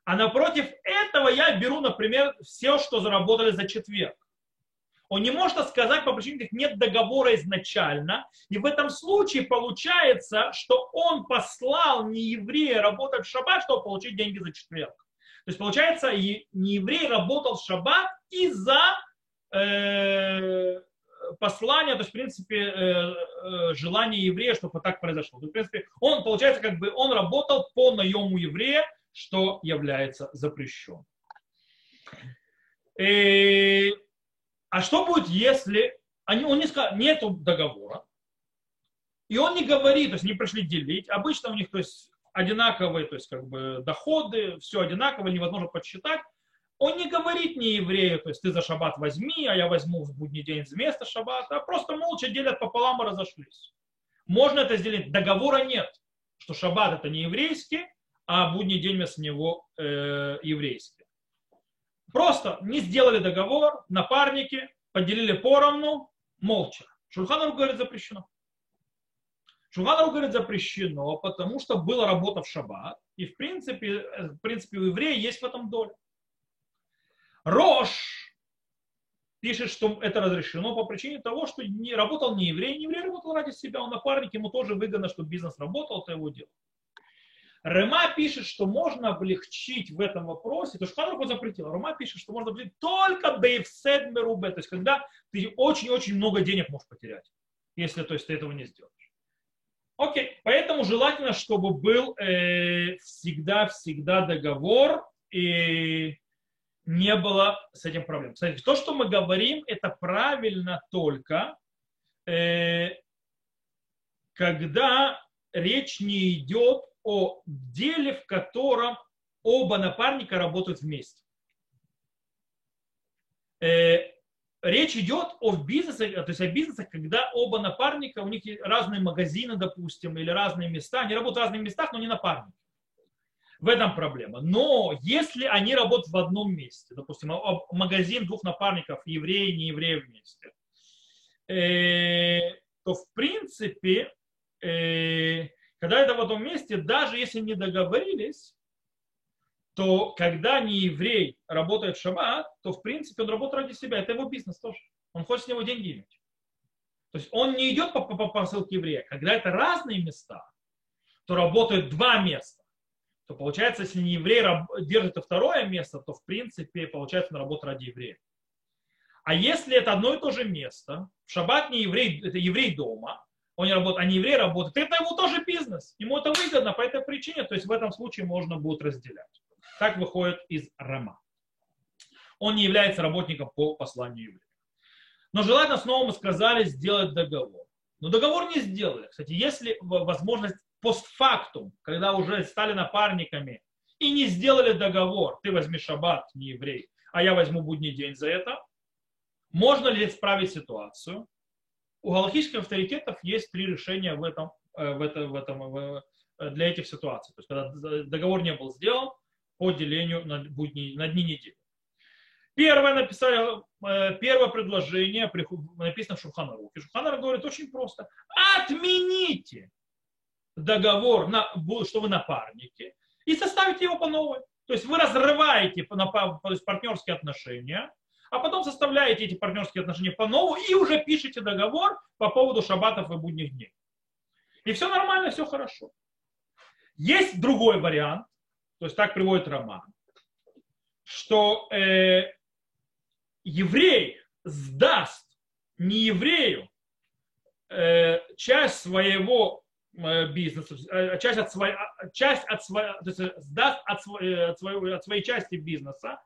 а напротив этого я беру, например, все, что заработали за четверг. Он не может сказать по причине, что нет договора изначально. И в этом случае получается, что он послал не еврея работать в шаббат, чтобы получить деньги за четверг. То есть получается, не еврей работал в шаббат из-за э, послания, то есть, в принципе, э, э, желание еврея, чтобы так произошло. То есть, в принципе, он, получается, как бы он работал по наему еврея, что является запрещенным. И а что будет, если они, он не сказал, нету договора, и он не говорит, то есть не пришли делить. Обычно у них то есть, одинаковые то есть, как бы, доходы, все одинаково, невозможно подсчитать. Он не говорит не еврею, то есть ты за шаббат возьми, а я возьму в будний день вместо шаббата, а просто молча делят пополам и разошлись. Можно это сделать, договора нет, что шаббат это не еврейский, а будний день вместо него э, еврейский. Просто не сделали договор, напарники, поделили поровну, молча. Шульханов говорит запрещено. Шульханов говорит запрещено, потому что была работа в шаббат, и в принципе, в принципе у еврея есть в этом доля. Рош пишет, что это разрешено по причине того, что не работал не еврей, не еврей работал ради себя, он напарник, ему тоже выгодно, чтобы бизнес работал, это его дело. Рема пишет, что можно облегчить в этом вопросе, то есть Ханруку запретил, Рема пишет, что можно облегчить только бейфсед мерубе, то есть когда ты очень-очень много денег можешь потерять, если то есть, ты этого не сделаешь. Окей, поэтому желательно, чтобы был всегда-всегда э, договор и не было с этим проблем. Кстати, то, что мы говорим, это правильно только, э, когда речь не идет о деле, в котором оба напарника работают вместе. Э, речь идет о бизнесе, то есть о бизнесе, когда оба напарника, у них разные магазины, допустим, или разные места, они работают в разных местах, но не напарники. В этом проблема. Но если они работают в одном месте, допустим, магазин двух напарников, евреи и не евреи вместе, э, то в принципе э, когда это в одном месте, даже если не договорились, то когда не еврей работает в шаббат, то в принципе он работает ради себя. Это его бизнес тоже. Он хочет с него деньги иметь. То есть он не идет по, по, по посылке еврея. Когда это разные места, то работают два места. То получается, если не еврей держит это второе место, то в принципе получается он работает ради еврея. А если это одно и то же место, в шаббат не еврей, это еврей дома, он не работает, а не еврей работает, это его тоже бизнес. Ему это выгодно по этой причине, то есть в этом случае можно будет разделять. Так выходит из Рама. Он не является работником по посланию еврея. Но желательно снова мы сказали сделать договор. Но договор не сделали. Кстати, если возможность постфактум, когда уже стали напарниками и не сделали договор, ты возьми шаббат, не еврей, а я возьму будний день за это, можно ли исправить ситуацию? У галактических авторитетов есть три решения в этом, э, в этом, в этом, в, для этих ситуаций. То есть, когда договор не был сделан по делению на, будни, на дни недели. Первое написали, э, первое предложение написано в Шуханарухе. Шуханар говорит очень просто. Отмените договор, на, что вы напарники, и составите его по новой. То есть вы разрываете то есть партнерские отношения, а потом составляете эти партнерские отношения по новому и уже пишете договор по поводу шабатов и будних дней. И все нормально, все хорошо. Есть другой вариант, то есть так приводит Роман, что э, еврей сдаст не еврею э, часть своего э, бизнеса, э, часть от своей, часть от своей, то есть сдаст от, от, своей, от своей части бизнеса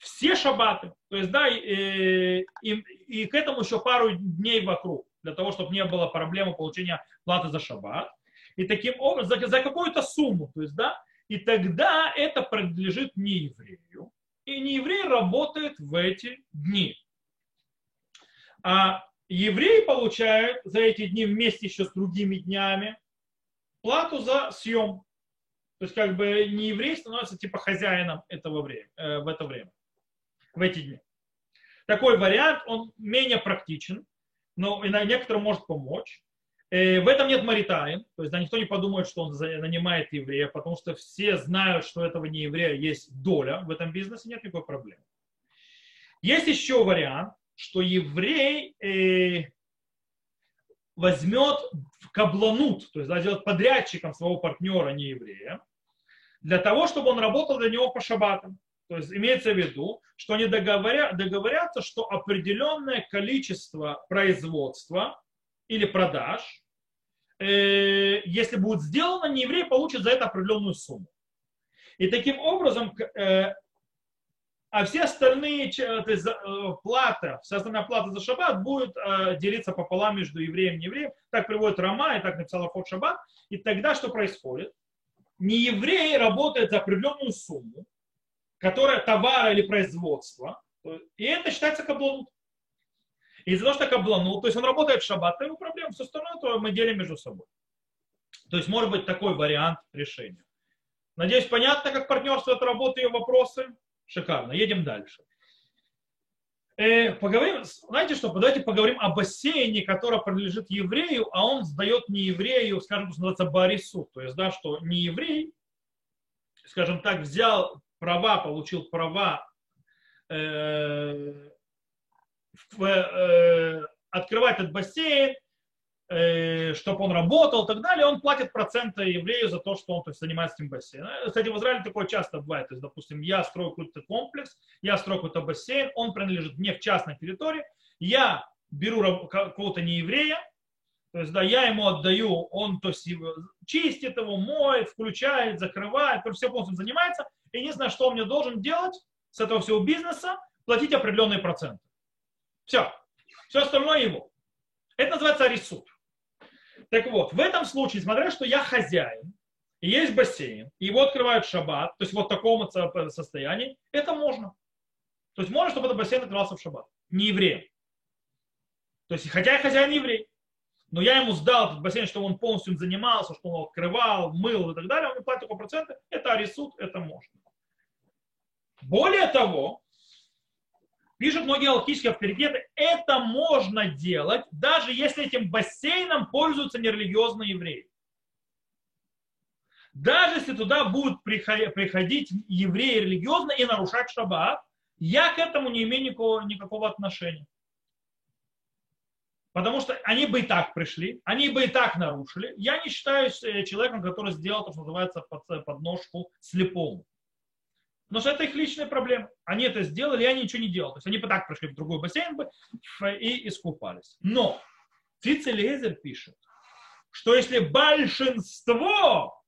все шабаты, то есть да, и, и, и к этому еще пару дней вокруг, для того, чтобы не было проблемы получения платы за шаббат. И таким образом, за, за какую-то сумму, то есть, да, и тогда это принадлежит не еврею. И не еврей работает в эти дни. А еврей получает за эти дни вместе еще с другими днями плату за съем. То есть как бы не еврей становится типа хозяином этого времени, э, в это время, в эти дни. Такой вариант, он менее практичен, но некоторым может помочь. Э, в этом нет маритаем, то есть да, никто не подумает, что он нанимает еврея, потому что все знают, что этого не еврея есть доля в этом бизнесе, нет никакой проблемы. Есть еще вариант, что еврей э, возьмет в кабланут, то есть да, сделает подрядчиком своего партнера, не еврея, для того, чтобы он работал для него по шабатам. То есть имеется в виду, что они договоря, договорятся, что определенное количество производства или продаж, э, если будет сделано, не еврей получит за это определенную сумму. И таким образом э, а все остальные то есть, э, плата, вся остальная плата за шаббат будет э, делиться пополам между евреем и неевреем. Так приводит Рома, и так написал Афот Шаббат. И тогда что происходит? Не еврей работает за определенную сумму, которая товара или производства, и это считается каблонут. Из-за того, что кабланут, то есть он работает в шаббат, то ему проблем, все остальное то мы делим между собой. То есть может быть такой вариант решения. Надеюсь, понятно, как партнерство это работает и вопросы. Шикарно. Едем дальше. Э, поговорим, знаете что, давайте поговорим о бассейне, который принадлежит еврею, а он сдает не еврею, скажем, что называется барису. То есть, да, что не еврей, скажем так, взял права, получил права э, в, э, открывать этот бассейн, Э, чтобы он работал и так далее, он платит проценты еврею за то, что он то есть, занимается этим бассейном. Э, кстати, в Израиле такое часто бывает. То есть, допустим, я строю какой-то комплекс, я строю какой-то бассейн, он принадлежит мне в частной территории, я беру какого-то нееврея, то есть, да, я ему отдаю, он то есть, чистит его, моет, включает, закрывает, то все полностью занимается, и не знаю, что он мне должен делать с этого всего бизнеса, платить определенные проценты. Все. Все остальное его. Это называется арисут. Так вот, в этом случае, смотря что я хозяин, и есть бассейн, и его открывают шаббат, то есть вот в таком состоянии, это можно. То есть можно, чтобы этот бассейн открывался в шаббат. Не еврей. То есть, хотя я хозяин еврей, но я ему сдал этот бассейн, чтобы он полностью им занимался, что он открывал, мыл и так далее, он мне платит только проценты, это арисут, это можно. Более того, пишут многие алхимические авторитеты, это можно делать, даже если этим бассейном пользуются нерелигиозные евреи. Даже если туда будут приходить евреи религиозно и нарушать шаббат, я к этому не имею никакого, никакого отношения. Потому что они бы и так пришли, они бы и так нарушили. Я не считаю э, человеком, который сделал то, что называется подножку слепому. Потому что это их личная проблема. Они это сделали, они ничего не делали. То есть они бы так пришли в другой бассейн бы и искупались. Но Цицелезер пишет, что если большинство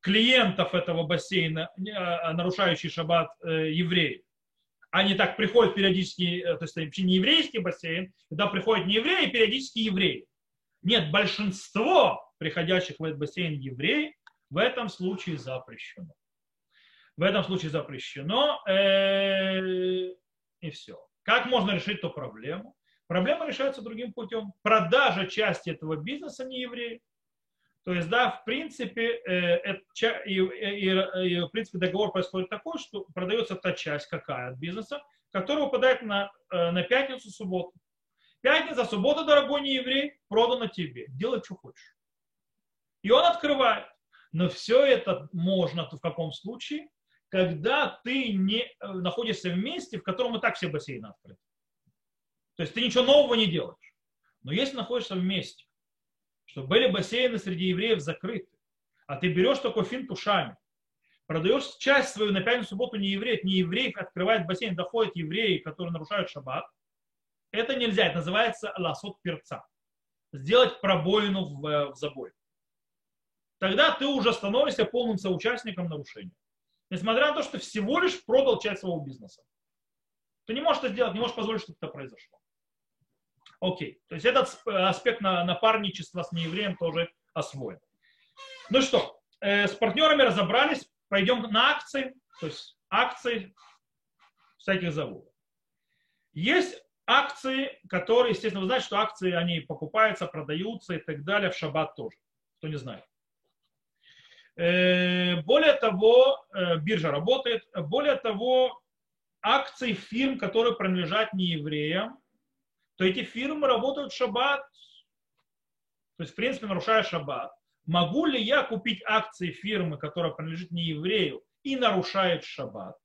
клиентов этого бассейна, э, нарушающий шаббат э, евреи, они так приходят периодически, э, то есть вообще не еврейский бассейн, когда приходят не евреи, периодически евреи. Нет, большинство приходящих в этот бассейн евреи в этом случае запрещено. В этом случае запрещено. Э, и все. Как можно решить эту проблему? Проблема решается другим путем. Продажа части этого бизнеса не евреев. То есть, да, в принципе, э, и, и, и, в принципе договор происходит такой, что продается та часть какая от бизнеса, которая выпадает на, э, на пятницу, субботу. Пятница, суббота, дорогой не еврей, продано тебе. Делай, что хочешь. И он открывает. Но все это можно в каком случае? когда ты не э, находишься в месте, в котором и так все бассейны открыты. То есть ты ничего нового не делаешь. Но если находишься в месте, что были бассейны среди евреев закрыты, а ты берешь такой финт ушами, продаешь часть свою на пятницу, субботу не евреев, не евреев открывает бассейн, доходят евреи, которые нарушают шаббат, это нельзя, это называется ласот перца. сделать пробоину в, в забой. Тогда ты уже становишься полным соучастником нарушения. Несмотря на то, что ты всего лишь продал часть своего бизнеса. Ты не можешь это сделать, не можешь позволить, чтобы это произошло. Окей. То есть этот аспект напарничества с неевреем тоже освоен. Ну что, э, с партнерами разобрались, пойдем на акции, то есть акции всяких заводов. Есть акции, которые, естественно, вы знаете, что акции, они покупаются, продаются и так далее, в шаббат тоже, кто не знает. Э, более того, э, биржа работает, более того, акции фирм, которые принадлежат не евреям, то эти фирмы работают в шаббат, то есть, в принципе, нарушая шаббат. Могу ли я купить акции фирмы, которая принадлежит не еврею и нарушает шаббат?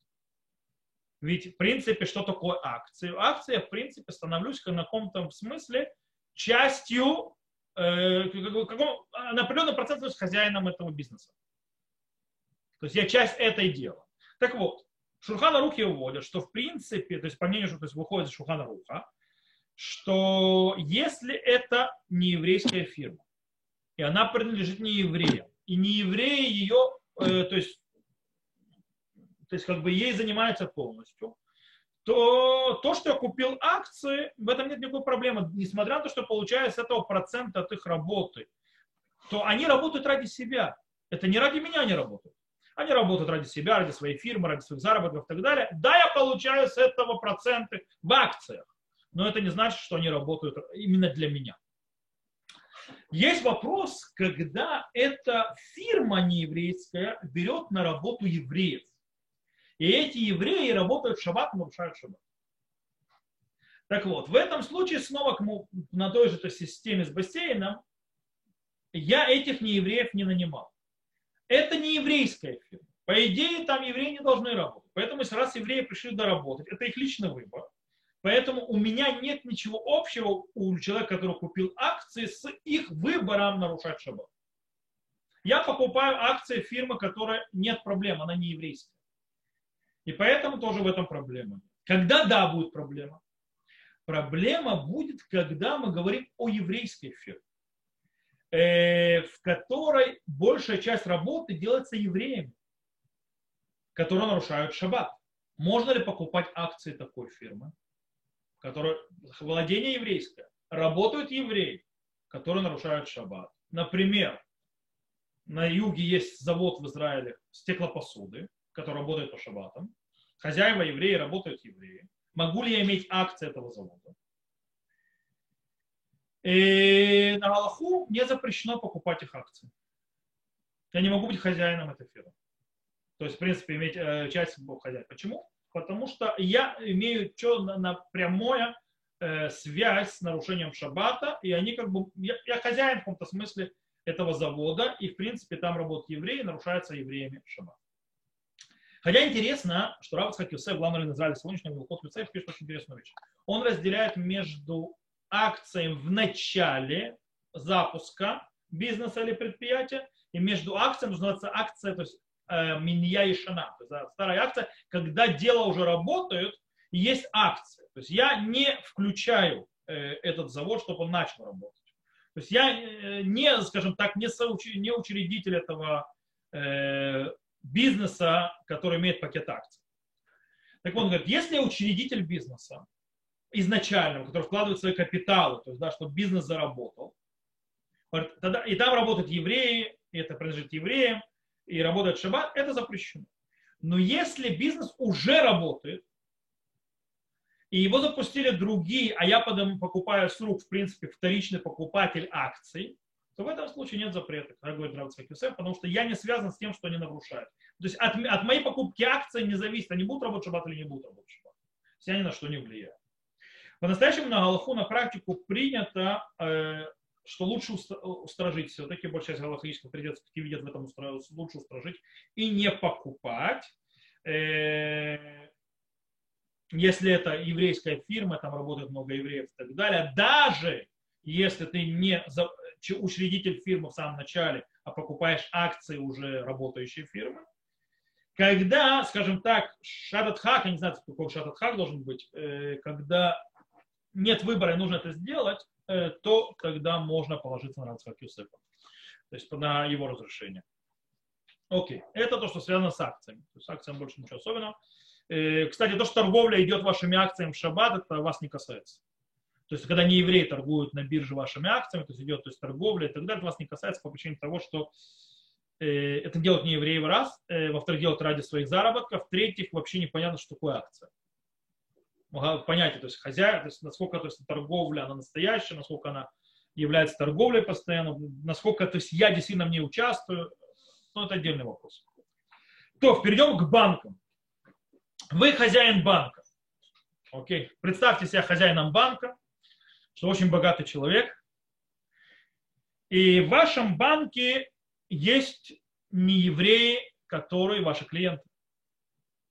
Ведь, в принципе, что такое акции? Акция, в принципе, становлюсь в каком-то смысле частью, э, каком, на определенный процент становлюсь хозяином этого бизнеса. То есть я часть этой дела. Так вот, Шурхана Рухи вводят, что в принципе, то есть по мнению, что то есть выходит из Шурхана Руха, что если это не еврейская фирма, и она принадлежит не евреям, и не евреи ее, э, то есть, то есть как бы ей занимаются полностью, то то, что я купил акции, в этом нет никакой проблемы. Несмотря на то, что получаю с этого процент от их работы, то они работают ради себя. Это не ради меня они работают. Они работают ради себя, ради своей фирмы, ради своих заработков и так далее. Да, я получаю с этого проценты в акциях, но это не значит, что они работают именно для меня. Есть вопрос, когда эта фирма нееврейская берет на работу евреев. И эти евреи работают в шаббат, нарушают шаббат. Так вот, в этом случае снова на той же системе с бассейном я этих неевреев не нанимал. Это не еврейская фирма. По идее, там евреи не должны работать. Поэтому, если раз евреи пришли доработать, это их личный выбор. Поэтому у меня нет ничего общего у человека, который купил акции, с их выбором нарушать шаббат. Я покупаю акции фирмы, которая нет проблем, она не еврейская. И поэтому тоже в этом проблема. Когда да, будет проблема? Проблема будет, когда мы говорим о еврейской фирме. Э, в которой большая часть работы делается евреями, которые нарушают шаббат. Можно ли покупать акции такой фирмы, которая владение еврейское, работают евреи, которые нарушают шаббат. Например, на юге есть завод в Израиле стеклопосуды, который работает по шаббатам. Хозяева евреи работают евреи. Могу ли я иметь акции этого завода? И на Галаху не запрещено покупать их акции. Я не могу быть хозяином этой фирмы. То есть, в принципе, иметь э, часть хозяина. Почему? Потому что я имею что на, на прямое э, связь с нарушением шаббата, и они как бы, я, я хозяин в каком-то смысле этого завода, и в принципе там работают евреи, нарушается евреями шаббат. Хотя интересно, что Рав Юсеф, главный раввин Израиля сегодняшнего, Вилхот Юсеф, пишет очень интересную вещь. Он разделяет между акциям в начале запуска бизнеса или предприятия, и между акциями называется акция, то есть минья и шана, то есть старая акция, когда дело уже работает, и есть акция. То есть я не включаю э, этот завод, чтобы он начал работать. То есть я э, не, скажем так, не, соуч... не учредитель этого э, бизнеса, который имеет пакет акций. Так он говорит, если я учредитель бизнеса, изначального, который вкладывает свои капиталы, то есть, да, чтобы бизнес заработал. Тогда, и там работают евреи, и это принадлежит евреям, и работает шаббат, это запрещено. Но если бизнес уже работает, и его запустили другие, а я потом покупаю с рук, в принципе, вторичный покупатель акций, то в этом случае нет запрета, как говорит Равцвак Юсеф, потому что я не связан с тем, что они нарушают. То есть от, от моей покупки акций не зависит, они будут работать шаббат или не будут работать шаббат. То есть я на что не влияю. По-настоящему на Галаху, на практику принято, э, что лучше устражить все-таки, большая часть галахических придется видят в этом лучше устражить и не покупать. Э, если это еврейская фирма, там работает много евреев и так далее, даже если ты не учредитель фирмы в самом начале, а покупаешь акции уже работающей фирмы, когда, скажем так, шататхак, я не знаю, какой шататхак должен быть, э, когда нет выбора и нужно это сделать, э, то тогда можно положиться на Рацхак Юсефа. То есть на его разрешение. Окей. Это то, что связано с акциями. То есть с акциями больше ничего особенного. Э, кстати, то, что торговля идет вашими акциями в шаббат, это вас не касается. То есть, когда не евреи торгуют на бирже вашими акциями, то есть идет то есть, торговля и так далее, это вас не касается по причине того, что э, это делают не евреи в раз, э, во-вторых, делают ради своих заработков, в-третьих, вообще непонятно, что такое акция. Понятие, то есть хозяин, то есть насколько то есть, торговля, она настоящая, насколько она является торговлей постоянно, насколько то есть, я действительно в ней участвую, ну, это отдельный вопрос. То, перейдем к банкам. Вы хозяин банка. Окей. Представьте себя хозяином банка, что очень богатый человек. И в вашем банке есть неевреи, которые ваши клиенты.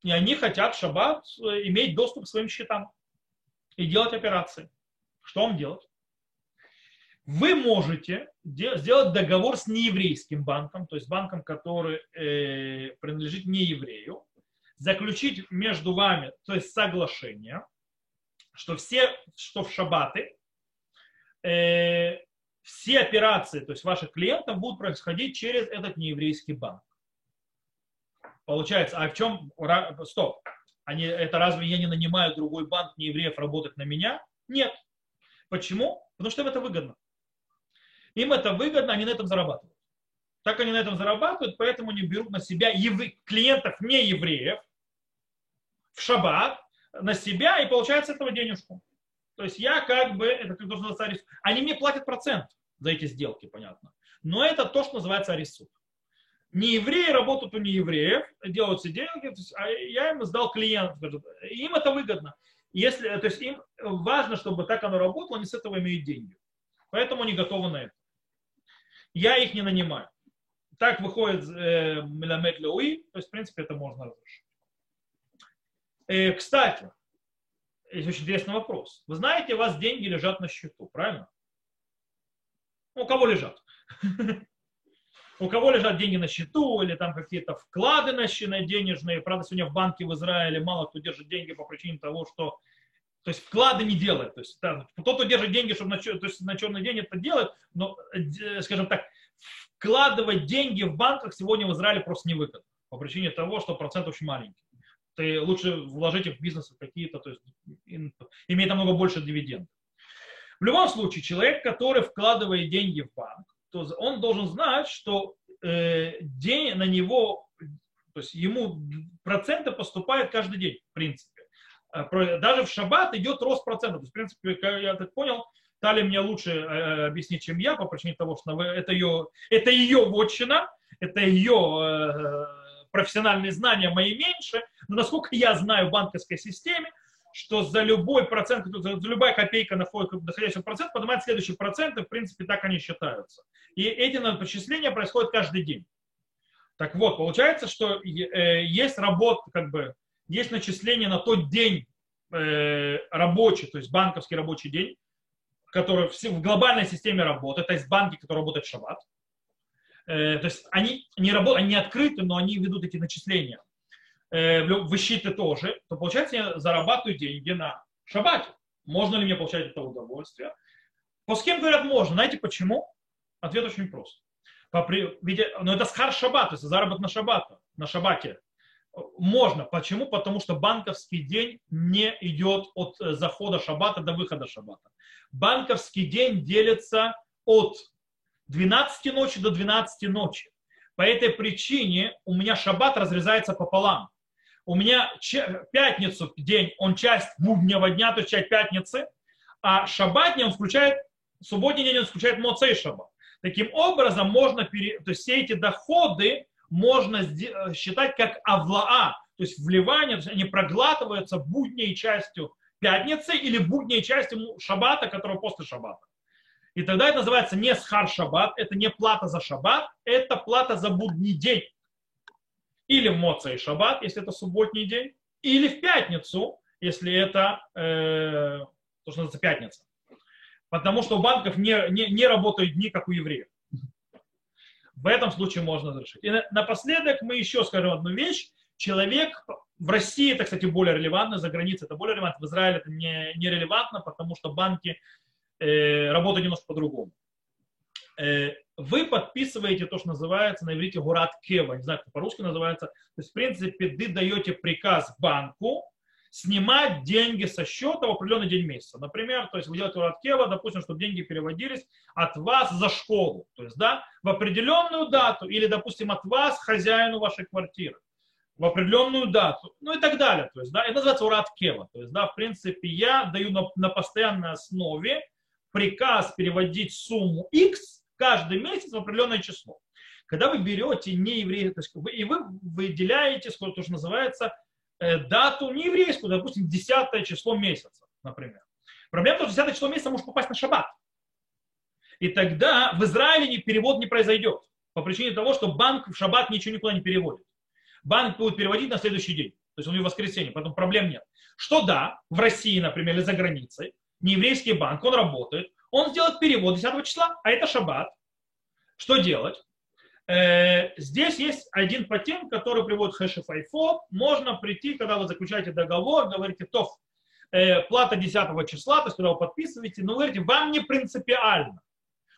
И они хотят в шаббат э, иметь доступ к своим счетам и делать операции. Что вам делать? Вы можете сделать договор с нееврейским банком, то есть банком, который э, принадлежит нееврею, заключить между вами, то есть соглашение, что все, что в шабаты, э, все операции, то есть ваших клиентов будут происходить через этот нееврейский банк. Получается, а в чем, стоп, они, это разве я не нанимаю другой банк неевреев работать на меня? Нет. Почему? Потому что им это выгодно. Им это выгодно, они на этом зарабатывают. Так они на этом зарабатывают, поэтому они берут на себя ев... клиентов не евреев в шаббат на себя и получают с этого денежку. То есть я как бы, это как должен называться Они мне платят процент за эти сделки, понятно. Но это то, что называется арисут. Не евреи работают у неевреев, делают все деньги, а я им сдал клиент, им это выгодно. Если, то есть им важно, чтобы так оно работало, они с этого имеют деньги. Поэтому они готовы на это. Я их не нанимаю. Так выходит э, Меламед Леуи, то есть, в принципе, это можно разрешить. Э, кстати, есть очень интересный вопрос. Вы знаете, у вас деньги лежат на счету, правильно? У кого лежат? У кого лежат деньги на счету или там какие-то вклады на денежные. Правда, сегодня в банке в Израиле мало кто держит деньги по причине того, что то есть вклады не делает. То есть да, кто-то держит деньги, чтобы на, то есть на черный день это делает, но, э, скажем так, вкладывать деньги в банках сегодня в Израиле просто не выгодно. По причине того, что процент очень маленький. Ты лучше вложить их в бизнес какие-то, то есть имеет намного больше дивидендов. В любом случае, человек, который вкладывает деньги в банк, то он должен знать, что э, день на него, то есть ему проценты поступают каждый день, в принципе. Э, даже в шаббат идет рост процентов. То есть, в принципе, я так понял, Тали мне лучше э, объяснить, чем я, по причине того, что это ее, это ее вотчина, это ее э, профессиональные знания мои меньше, но насколько я знаю в банковской системе, что за любой процент, за любая копейка находящая в процент, поднимает следующий процент, и в принципе так они считаются. И эти начисления происходят каждый день. Так вот, получается, что есть работа, как бы, есть начисление на тот день э, рабочий, то есть банковский рабочий день, который в, в глобальной системе работает, то есть банки, которые работают в шаббат. Э, то есть они не, работают, они не открыты, но они ведут эти начисления. Э, в щиты тоже. То получается, я зарабатываю деньги на шаббате. Можно ли мне получать это удовольствие? По с кем говорят можно. Знаете почему? Ответ очень прост. По, ведь, но это схар шаббат, то есть заработок на шаббат, на шаббате. Можно. Почему? Потому что банковский день не идет от э, захода шаббата до выхода шаббата. Банковский день делится от 12 ночи до 12 ночи. По этой причине у меня шаббат разрезается пополам. У меня пятницу день, он часть буднего дня, то есть часть пятницы, а шаббатний он включает, субботний день он включает моцей шаббат. Таким образом, можно, пере... то есть все эти доходы можно считать как авлаа, то есть вливание, то есть они проглатываются будней частью пятницы или будней частью шаббата, которого после шаббата. И тогда это называется не схар шаббат, это не плата за шаббат, это плата за будний день. Или моца и шаббат, если это субботний день, или в пятницу, если это э, то, что называется пятница. Потому что у банков не, не, не работают дни, как у евреев. В этом случае можно разрешить. И напоследок мы еще скажем одну вещь. Человек в России это, кстати, более релевантно, за границей это более релевантно, в Израиле это не, не релевантно, потому что банки э, работает немножко по-другому. Э, вы подписываете то, что называется на иврите гурат кева, не знаю, как по-русски называется. То есть, в принципе, вы даете приказ банку снимать деньги со счета в определенный день месяца. Например, то есть вы делаете гурат кева, допустим, чтобы деньги переводились от вас за школу. То есть, да, в определенную дату или, допустим, от вас хозяину вашей квартиры в определенную дату, ну и так далее. То есть, да, это называется урат кева. То есть, да, в принципе, я даю на, на постоянной основе приказ переводить сумму X каждый месяц в определенное число. Когда вы берете нееврейскую, то вы, и вы выделяете, сколько то, что называется, э, дату нееврейскую, допустим, 10 число месяца, например. Проблема в том, что 10 число месяца может попасть на шаббат. И тогда в Израиле перевод не произойдет. По причине того, что банк в шаббат ничего никуда не переводит банк будет переводить на следующий день. То есть он в воскресенье, поэтому проблем нет. Что да, в России, например, или за границей, нееврейский банк, он работает, он сделает перевод 10 числа, а это шаббат. Что делать? Э, здесь есть один патент, который приводит хэши файфо. Можно прийти, когда вы заключаете договор, говорите, то э, плата 10 числа, то есть когда вы подписываете, но говорите, вам не принципиально.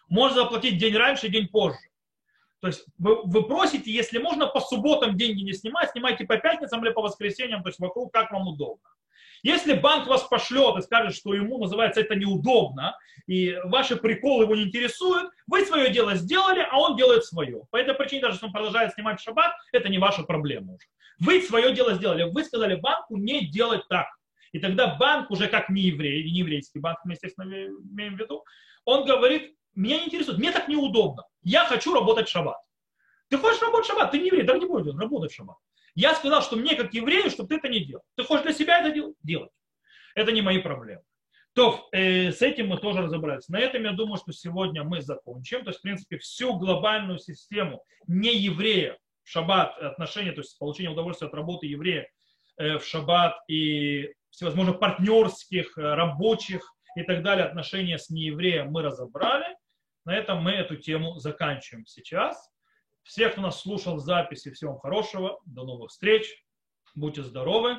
Можно заплатить день раньше, день позже. То есть вы, вы просите, если можно, по субботам деньги не снимать, снимайте по пятницам или по воскресеньям, то есть вокруг, как вам удобно. Если банк вас пошлет и скажет, что ему называется это неудобно, и ваши приколы его не интересуют, вы свое дело сделали, а он делает свое. По этой причине, даже если он продолжает снимать шаббат, это не ваша проблема уже. Вы свое дело сделали, вы сказали банку не делать так. И тогда банк уже как не еврей, не еврейский банк, мы, естественно, имеем в виду, он говорит, меня не интересует, мне так неудобно. Я хочу работать шаббат. Ты хочешь работать шаббат? Ты не еврей, так не будешь работать шаббат. Я сказал, что мне как еврею, чтобы ты это не делал. Ты хочешь для себя это делать? Это не мои проблемы. То э, с этим мы тоже разобрались. На этом я думаю, что сегодня мы закончим. То есть, в принципе, всю глобальную систему не еврея шаббат отношения, то есть получение удовольствия от работы еврея э, в шаббат и всевозможных партнерских, э, рабочих и так далее отношения с неевреем мы разобрали. На этом мы эту тему заканчиваем сейчас. Всех, кто нас слушал в записи, всего хорошего. До новых встреч. Будьте здоровы.